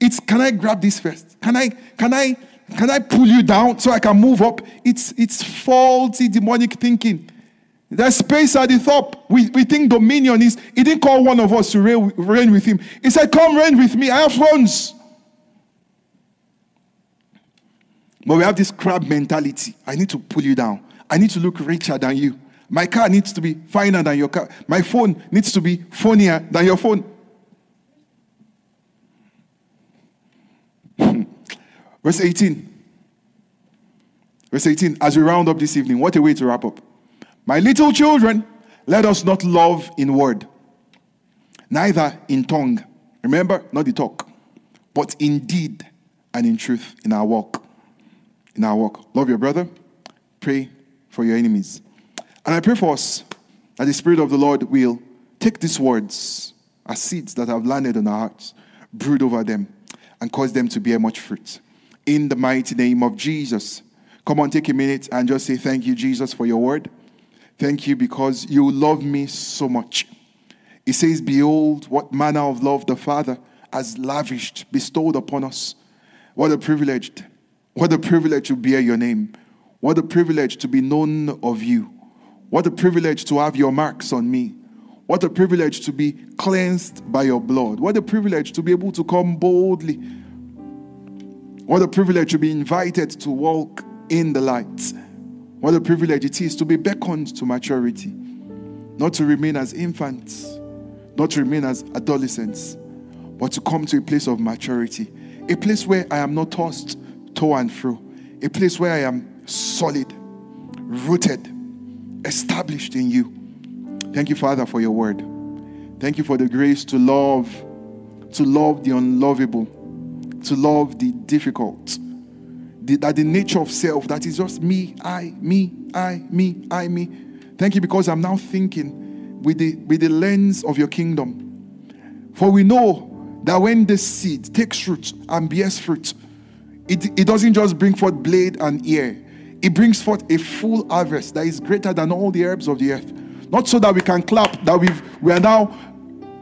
[SPEAKER 1] It's can I grab this first? Can I, can I, can I pull you down so I can move up? It's, it's faulty demonic thinking. There's space at the top. We, we think dominion is, he didn't call one of us to reign, reign with him. He said, Come reign with me. I have funds. But we have this crab mentality. I need to pull you down. I need to look richer than you. My car needs to be finer than your car. My phone needs to be funnier than your phone. Verse 18. Verse 18. As we round up this evening, what a way to wrap up. My little children, Let us not love in word, neither in tongue. Remember, not the talk, but in deed and in truth in our walk. In our walk. Love your brother. Pray for your enemies. And I pray for us that the Spirit of the Lord will take these words as seeds that have landed on our hearts, brood over them, and cause them to bear much fruit. In the mighty name of Jesus. Come on, take a minute and just say, Thank you, Jesus, for your word. Thank you because you love me so much. It says, Behold, what manner of love the Father has lavished, bestowed upon us. What a privilege. What a privilege to bear your name. What a privilege to be known of you. What a privilege to have your marks on me. What a privilege to be cleansed by your blood. What a privilege to be able to come boldly. What a privilege to be invited to walk in the light. What a privilege it is to be beckoned to maturity, not to remain as infants, not to remain as adolescents, but to come to a place of maturity, a place where I am not tossed to and fro, a place where I am solid, rooted, established in you. Thank you, Father, for your word. Thank you for the grace to love, to love the unlovable, to love the difficult the, that the nature of self, that is just me, I, me, I, me, I, me. Thank you because I'm now thinking with the, with the lens of your kingdom. For we know that when the seed takes root and bears fruit, it, it doesn't just bring forth blade and ear, it brings forth a full harvest that is greater than all the herbs of the earth. Not so that we can clap that we've, we are now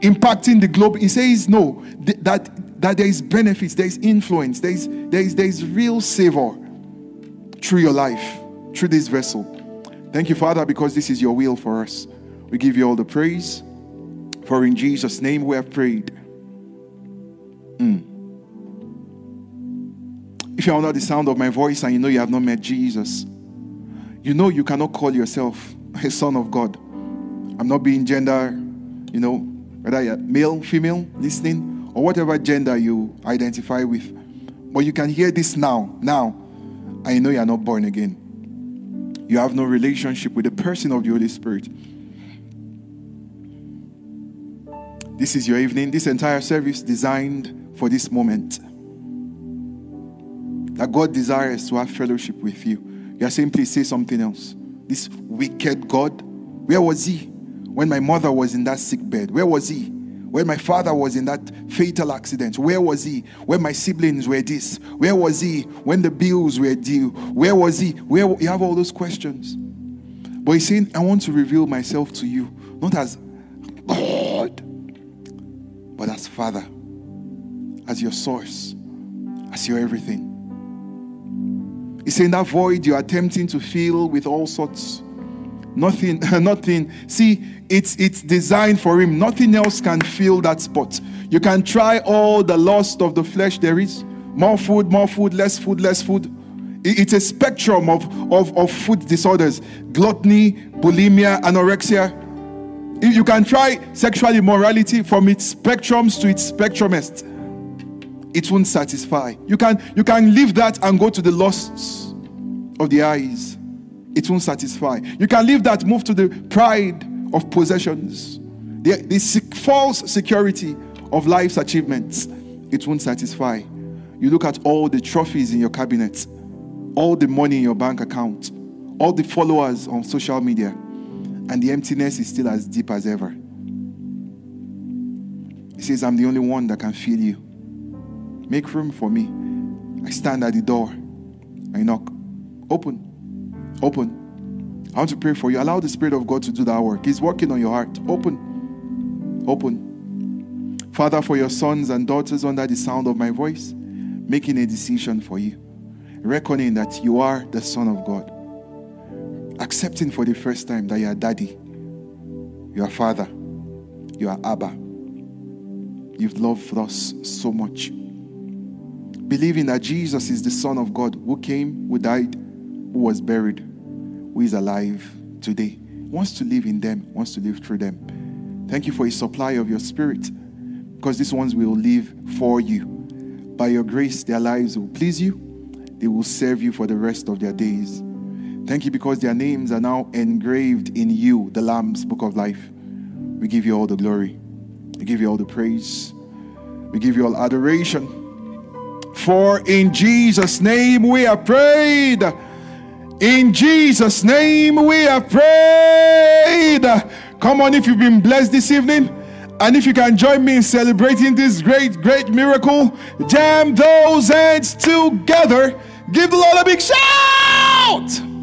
[SPEAKER 1] impacting the globe. He says, no, th- that that there is benefits, there is influence, there is, there is, there is real savor through your life, through this vessel. Thank you, Father, because this is your will for us. We give you all the praise. For in Jesus' name we have prayed. Mm. If you are not the sound of my voice and you know you have not met Jesus, you know you cannot call yourself a son of God. I'm not being gender, you know, whether you're male, female, listening or whatever gender you identify with. But you can hear this now, now, I know you are not born again. You have no relationship with the person of the Holy Spirit. This is your evening, this entire service designed for this moment. That God desires to have fellowship with you. You are saying, please say something else. This wicked God, where was he when my mother was in that sick bed? Where was he? When my father was in that fatal accident, where was he? When my siblings were this, where was he? When the bills were due, where was he? Where you have all those questions. But he's saying, I want to reveal myself to you, not as God, but as Father, as your source, as your everything. He's saying that void you're attempting to fill with all sorts Nothing, nothing. See, it's it's designed for him. Nothing else can fill that spot. You can try all the lust of the flesh there is. More food, more food, less food, less food. It's a spectrum of, of, of food disorders. Gluttony, bulimia, anorexia. You can try sexual immorality from its spectrums to its spectrumest. It won't satisfy. You can you can leave that and go to the lusts of the eyes it won't satisfy. You can leave that, move to the pride of possessions, the, the false security of life's achievements. It won't satisfy. You look at all the trophies in your cabinet, all the money in your bank account, all the followers on social media, and the emptiness is still as deep as ever. He says, I'm the only one that can feel you. Make room for me. I stand at the door. I knock. Open. Open. I want to pray for you. Allow the Spirit of God to do that work. He's working on your heart. Open. Open. Father, for your sons and daughters under the sound of my voice, making a decision for you, reckoning that you are the Son of God, accepting for the first time that you are daddy, you are father, you are Abba. You've loved us so much. Believing that Jesus is the Son of God who came, who died, who was buried, who is alive today, wants to live in them, wants to live through them. Thank you for a supply of your spirit, because these ones will live for you. By your grace, their lives will please you, they will serve you for the rest of their days. Thank you because their names are now engraved in you, the Lamb's book of life. We give you all the glory. We give you all the praise. We give you all adoration. For in Jesus' name we are prayed. In Jesus' name we have prayed. Come on, if you've been blessed this evening, and if you can join me in celebrating this great, great miracle, jam those hands together. Give the Lord a big shout.